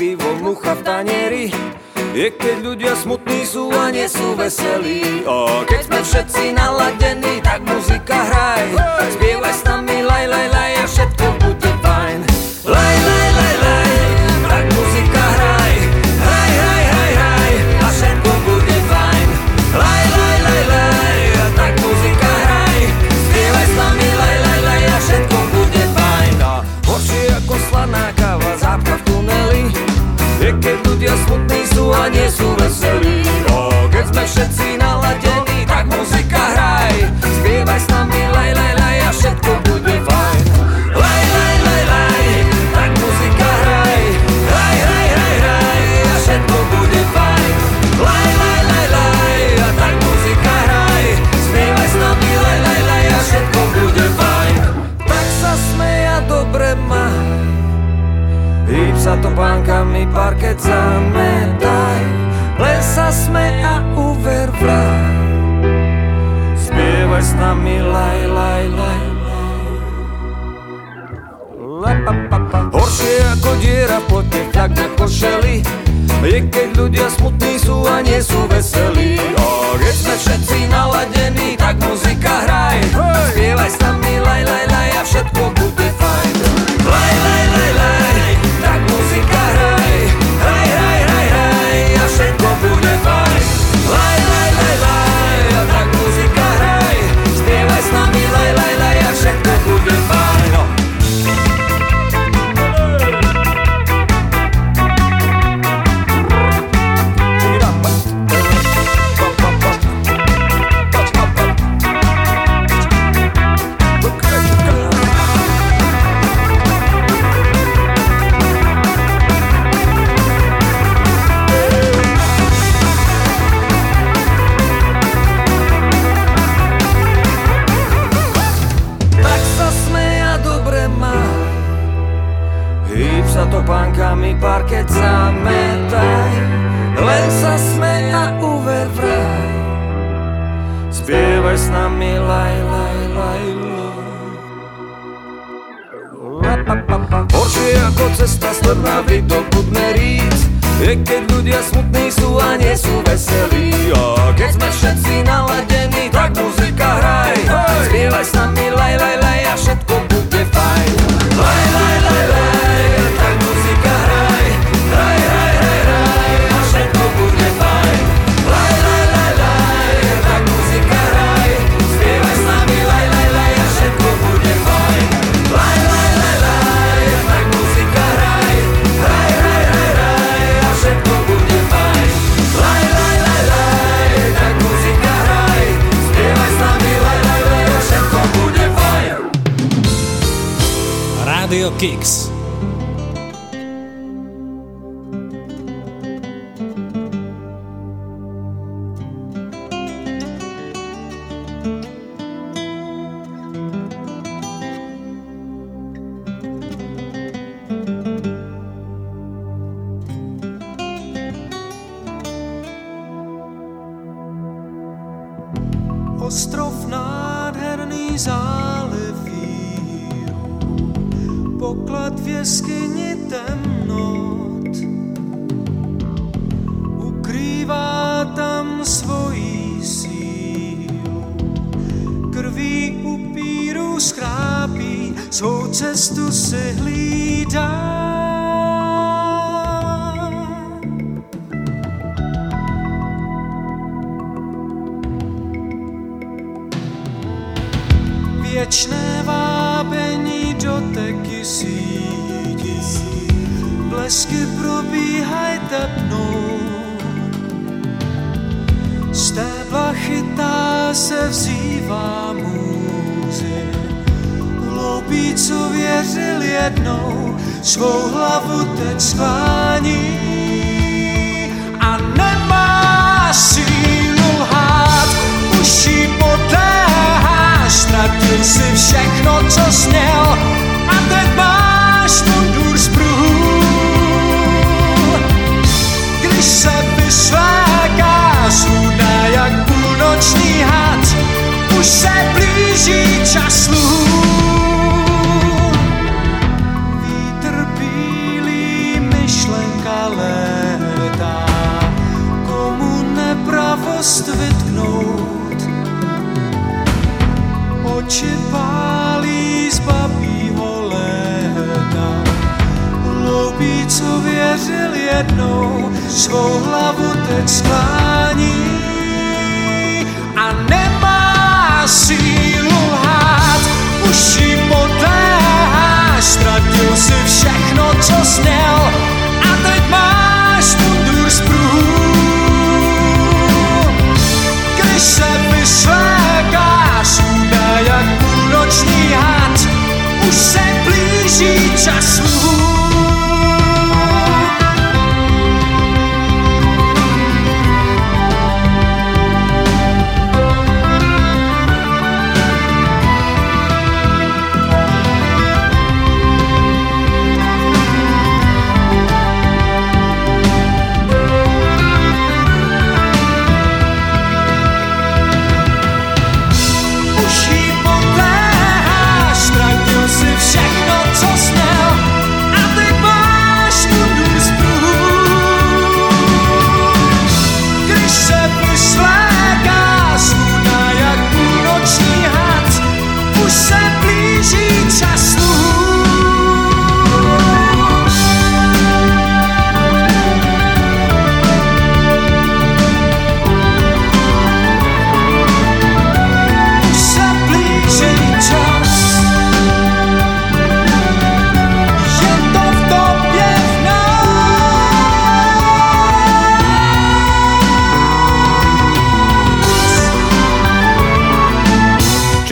Pivo, mucha v tanieri Je keď ľudia smutní sú a nie sú veselí Kicks.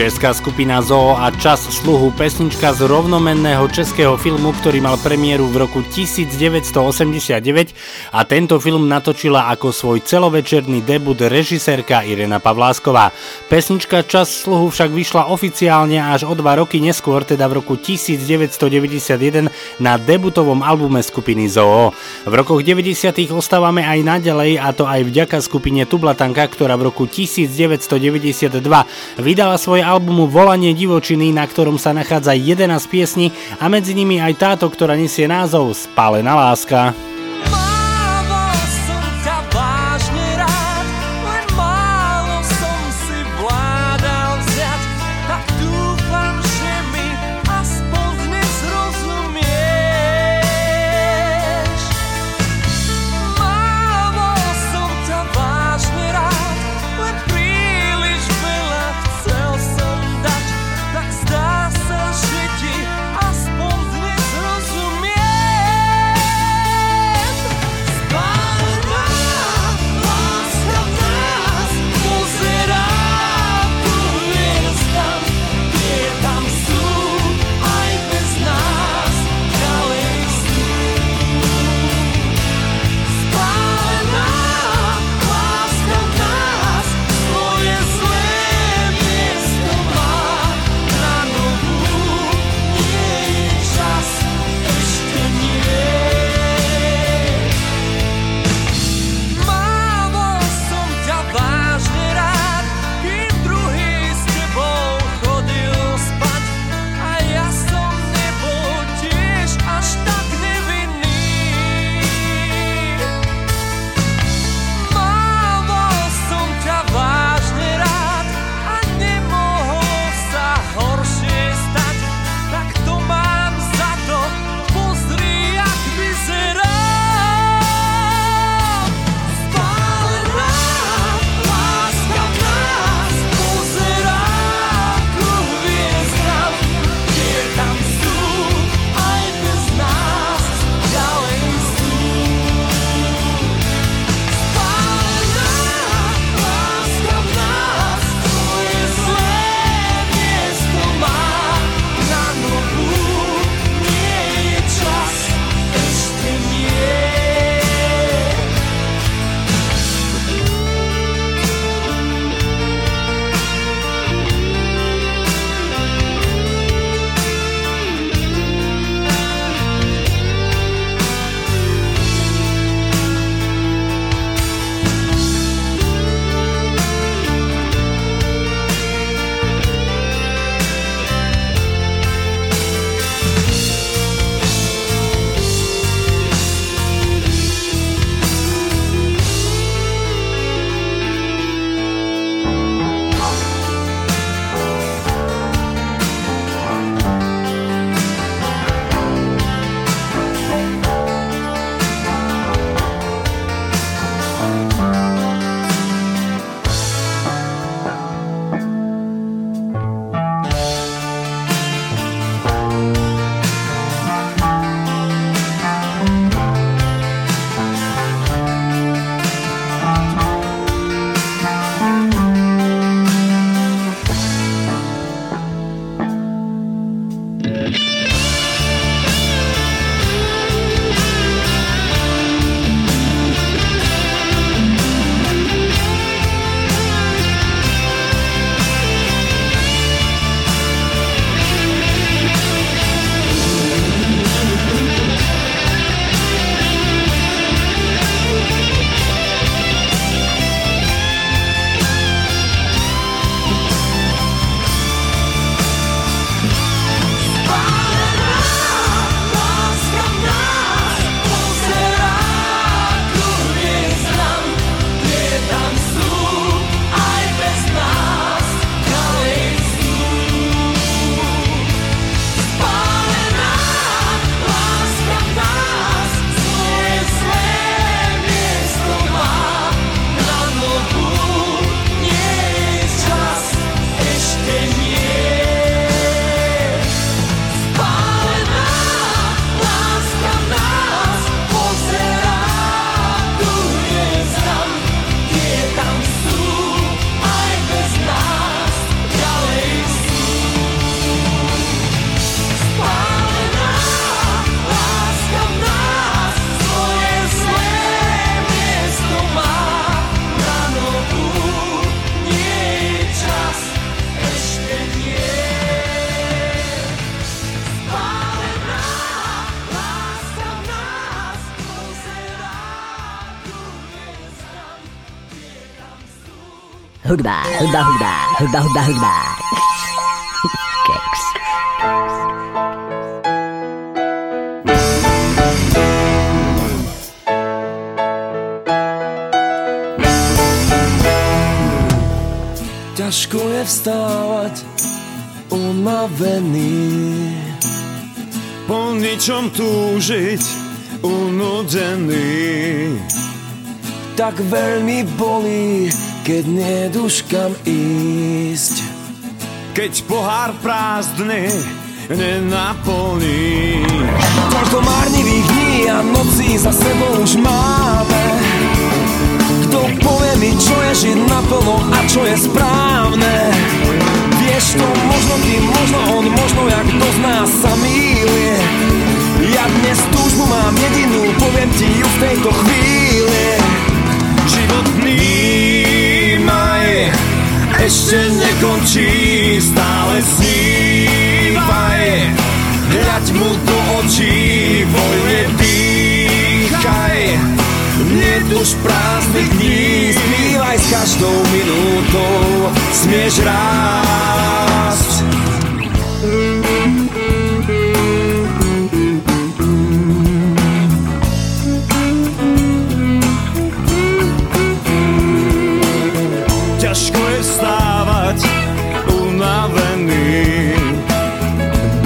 There's Česká skupina Zoo a Čas sluhu, pesnička z rovnomenného českého filmu, ktorý mal premiéru v roku 1989 a tento film natočila ako svoj celovečerný debut režisérka Irena Pavlásková. Pesnička Čas sluhu však vyšla oficiálne až o dva roky neskôr, teda v roku 1991 na debutovom albume skupiny Zoo. V rokoch 90. ostávame aj naďalej a to aj vďaka skupine Tublatanka, ktorá v roku 1992 vydala svoj album Volanie divočiny, na ktorom sa nachádza 11 piesní a medzi nimi aj táto, ktorá nesie názov Spálená láska. Hudba, hudba, hudba, hudba, hudba, hudba. Keks. Ťažko je vstávať unavený Po ničom túžiť unudený Tak veľmi bolí, keď neduš kam ísť. Keď pohár prázdny nenaplní. Toľko márnivých dní a nocí za sebou už máme. Kto povie mi, čo je žiť naplno a čo je správne? Vieš to, možno ty, možno on, možno jak kto z nás sa mýli. Ja dnes túžbu mám jedinú, poviem ti ju v tejto chvíli. Život vnímaj, ešte nekončí, stále snívaj. Hľaď mu do očí, voľne dýchaj. Neduš prázdnych dní, Spívaj s každou minútou, smieš rásť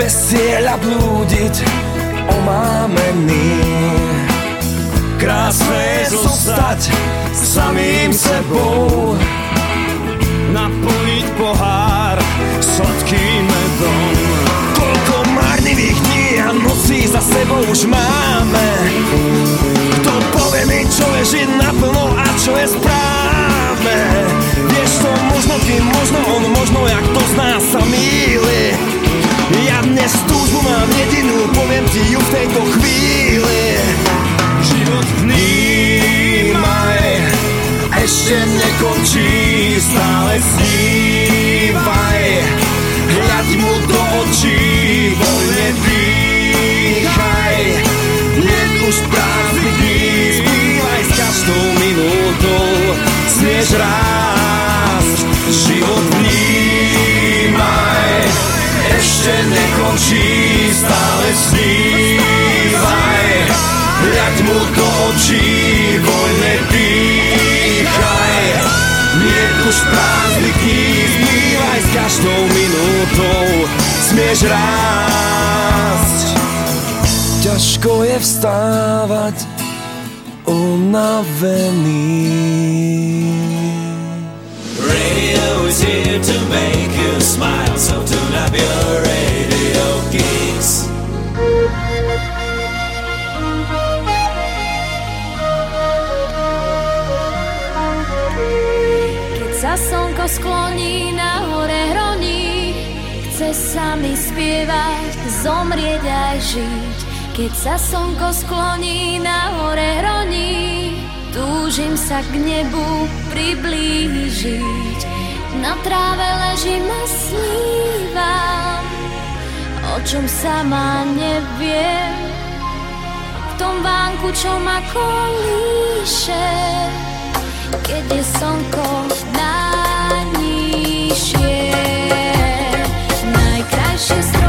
Bez cieľa blúdiť, omámený. Krásne zostať samým sebou. Naplniť pohár sladkým medom. Koľko márnivých dní a nocí za sebou už máme. Kto povie mi, čo je žiť ešte nekončí, stále snívaj. Hľaď mu do očí, voľne dýchaj. Neduš prázdnych dní, Spívaj s každou minútou, smieš rásť Život vnímaj, ešte nekončí, stále snívaj. Hľaď mu do očí, Prázdnych dní, Spívaj s každou minútou, smieš rásť. Ťažko je vstávať unavený. Radio is here to make you smile, so tune up your radio geeks. Sa slnko skloní na hore hroní, chce sa mi spievať, zomrieť aj žiť. Keď sa slnko skloní na hore hroní, túžim sa k nebu priblížiť. Na tráve ležím a snívam, o čom sama neviem. V tom vánku, čo ma kolíše, keď je slnko najnižšie. ще найкраще.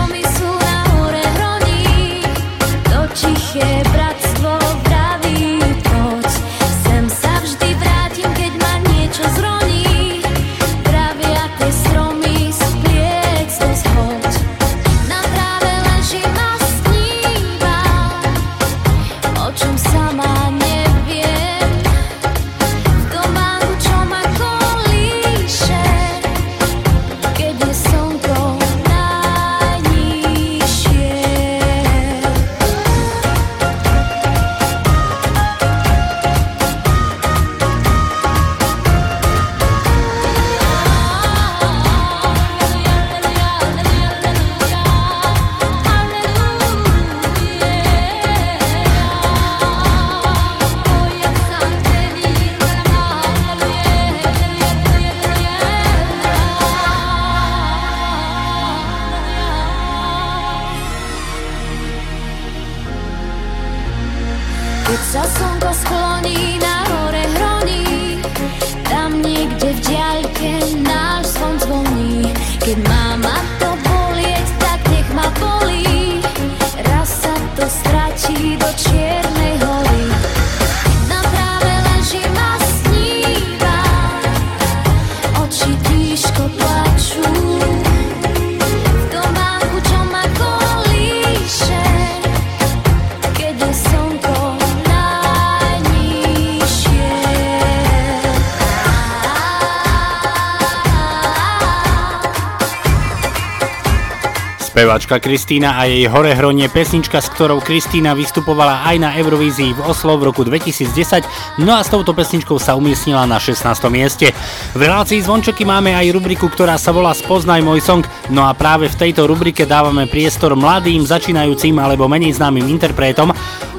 Spevačka Kristína a jej Horehronie, pesnička, s ktorou Kristína vystupovala aj na Eurovízii v Oslo v roku 2010, no a s touto pesničkou sa umiestnila na 16. mieste. V relácii Zvončeky máme aj rubriku, ktorá sa volá Spoznaj môj song, no a práve v tejto rubrike dávame priestor mladým, začínajúcim alebo menej známym interpretom,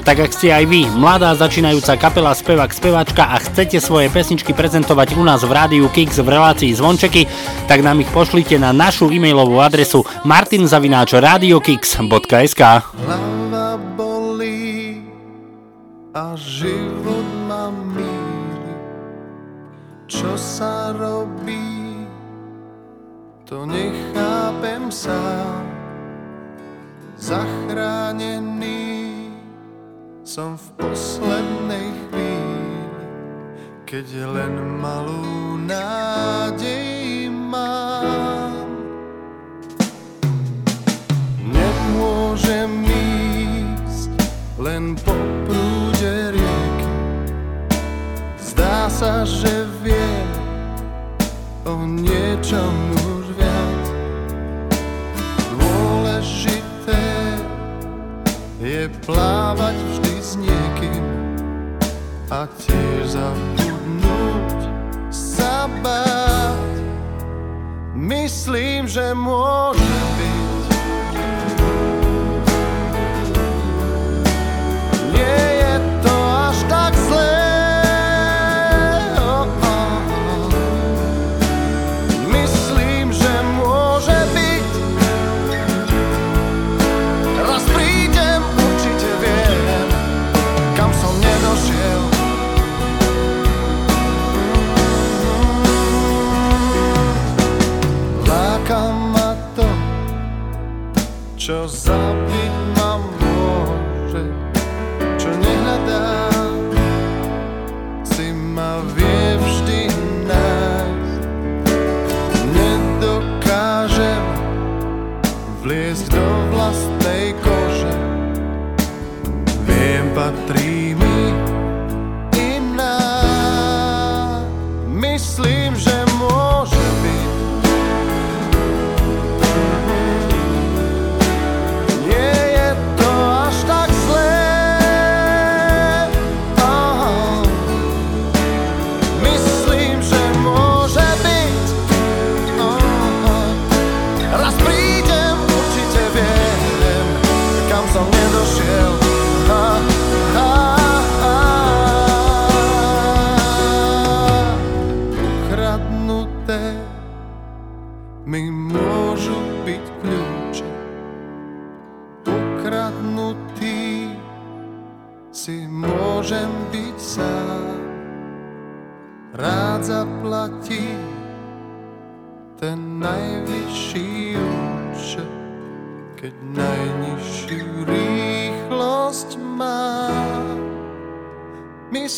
tak ak ste aj vy, mladá začínajúca kapela, spevák, spevačka a chcete svoje pesničky prezentovať u nás v Rádiu Kix v relácii Zvončeky, tak nám ich pošlite na našu e-mailovú adresu martinzavináčradiokix.sk Hlava bolí a život ma míli. Čo sa robí, to nechápem sám. Zachránený som v poslednej chvíli, keď len malú nádej len po prúde rieky. Zdá sa, že viem o niečom už viac. Dôležité je plávať vždy s niekým a tiež zabudnúť sa báť. Myslím, že môže byť Nie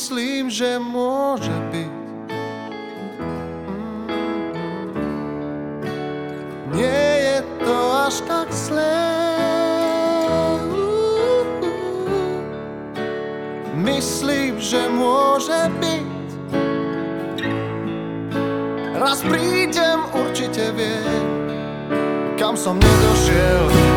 Myslím, že môže byť Nie je to až tak zlé. Myslím, že môže byť. Raz prídem, určite viem, kam som nedošiel.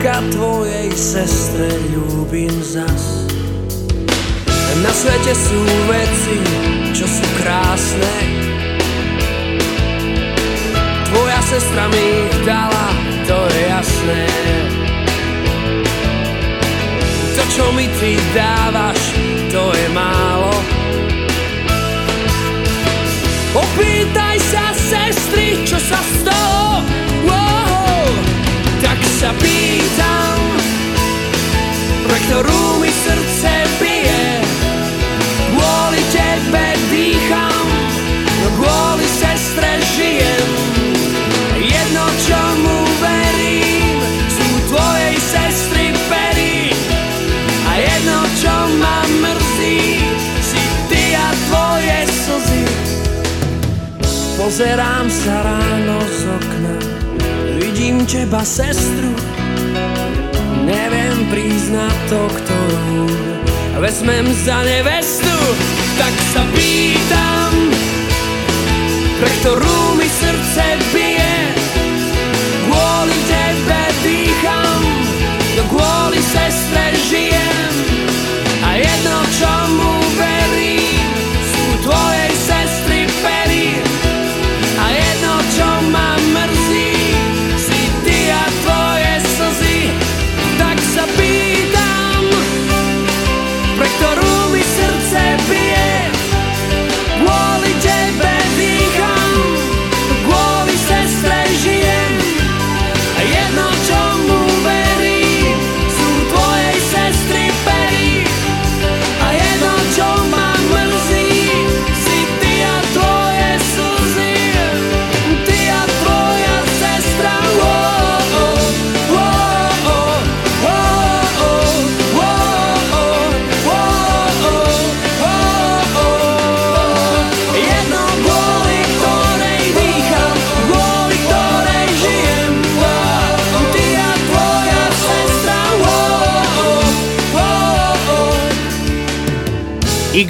Vďaka tvojej sestre ľúbim zas. Na svete sú veci, čo sú krásne. Tvoja sestra mi ich dala, to je jasné. To, čo mi ty dávaš, to je málo. Opýtaj sa sestry, čo sa stalo. Tak sa pýtam Pre ktorú mi srdce bije Kvôli tebe dýcham No kvôli sestre žijem. Jedno čomu verím Sú tvojej sestry pery. A jedno čo ma mrzí Si ty a tvoje slzy. Pozerám sa ráno z okna Vidím teba, sestru. Neviem priznať to, ktorú Vezmem za nevestu. Tak sa pýtam Pre ktorú mi srdce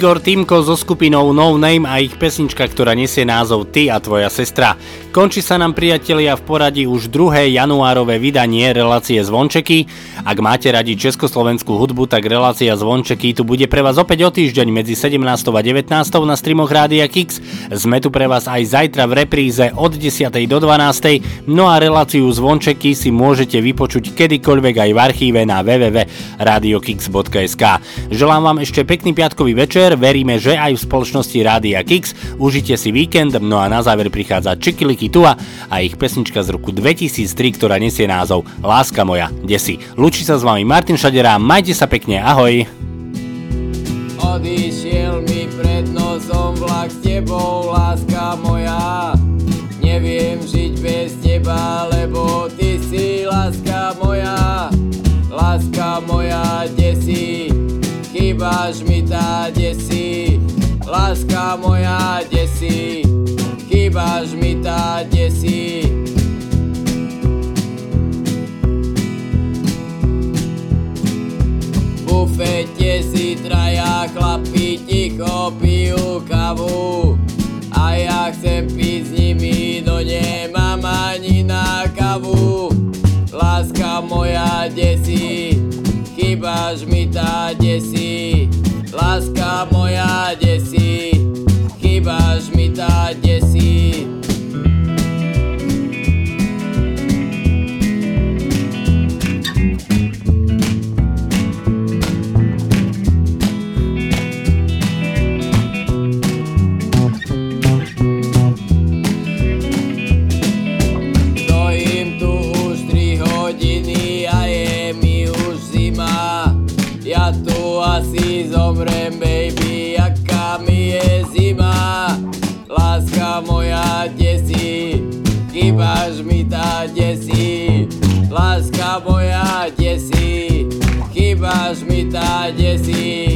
Igor Timko so skupinou No Name a ich pesnička, ktorá nesie názov Ty a tvoja sestra. Končí sa nám priatelia v poradí už druhé januárové vydanie relácie Zvončeky. Ak máte radi československú hudbu, tak relácia Zvončeky tu bude pre vás opäť o týždeň medzi 17. a 19. na streamoch Rádia Kix. Sme tu pre vás aj zajtra v repríze od 10. do 12. No a reláciu Zvončeky si môžete vypočuť kedykoľvek aj v archíve na www.radiokix.sk. Želám vám ešte pekný piatkový večer, veríme, že aj v spoločnosti Rádia Kix. Užite si víkend, no a na záver prichádza Čikiliky Tua a ich pesnička z roku 2003, ktorá nesie názov Láska moja, desi. Lučí sa s vami Martin Šadera, majte sa pekne, ahoj! Odišiel mi pred nosom vlak s tebou, láska moja Neviem žiť bez teba, lebo ty si láska moja Láska moja, kde si? Chýbaš mi tá, kde si? Láska moja, kde bufete si traja chlapi ticho pijú kavu A ja chcem piť s nimi, no nemám ani na kavu Láska moja, kde si? Chýbaš mi tá, kde si? Láska moja, kde si? Chýbaš mi tá, kde chýbaš mi tá desí, láska moja desí, chýbaš mi tá desí.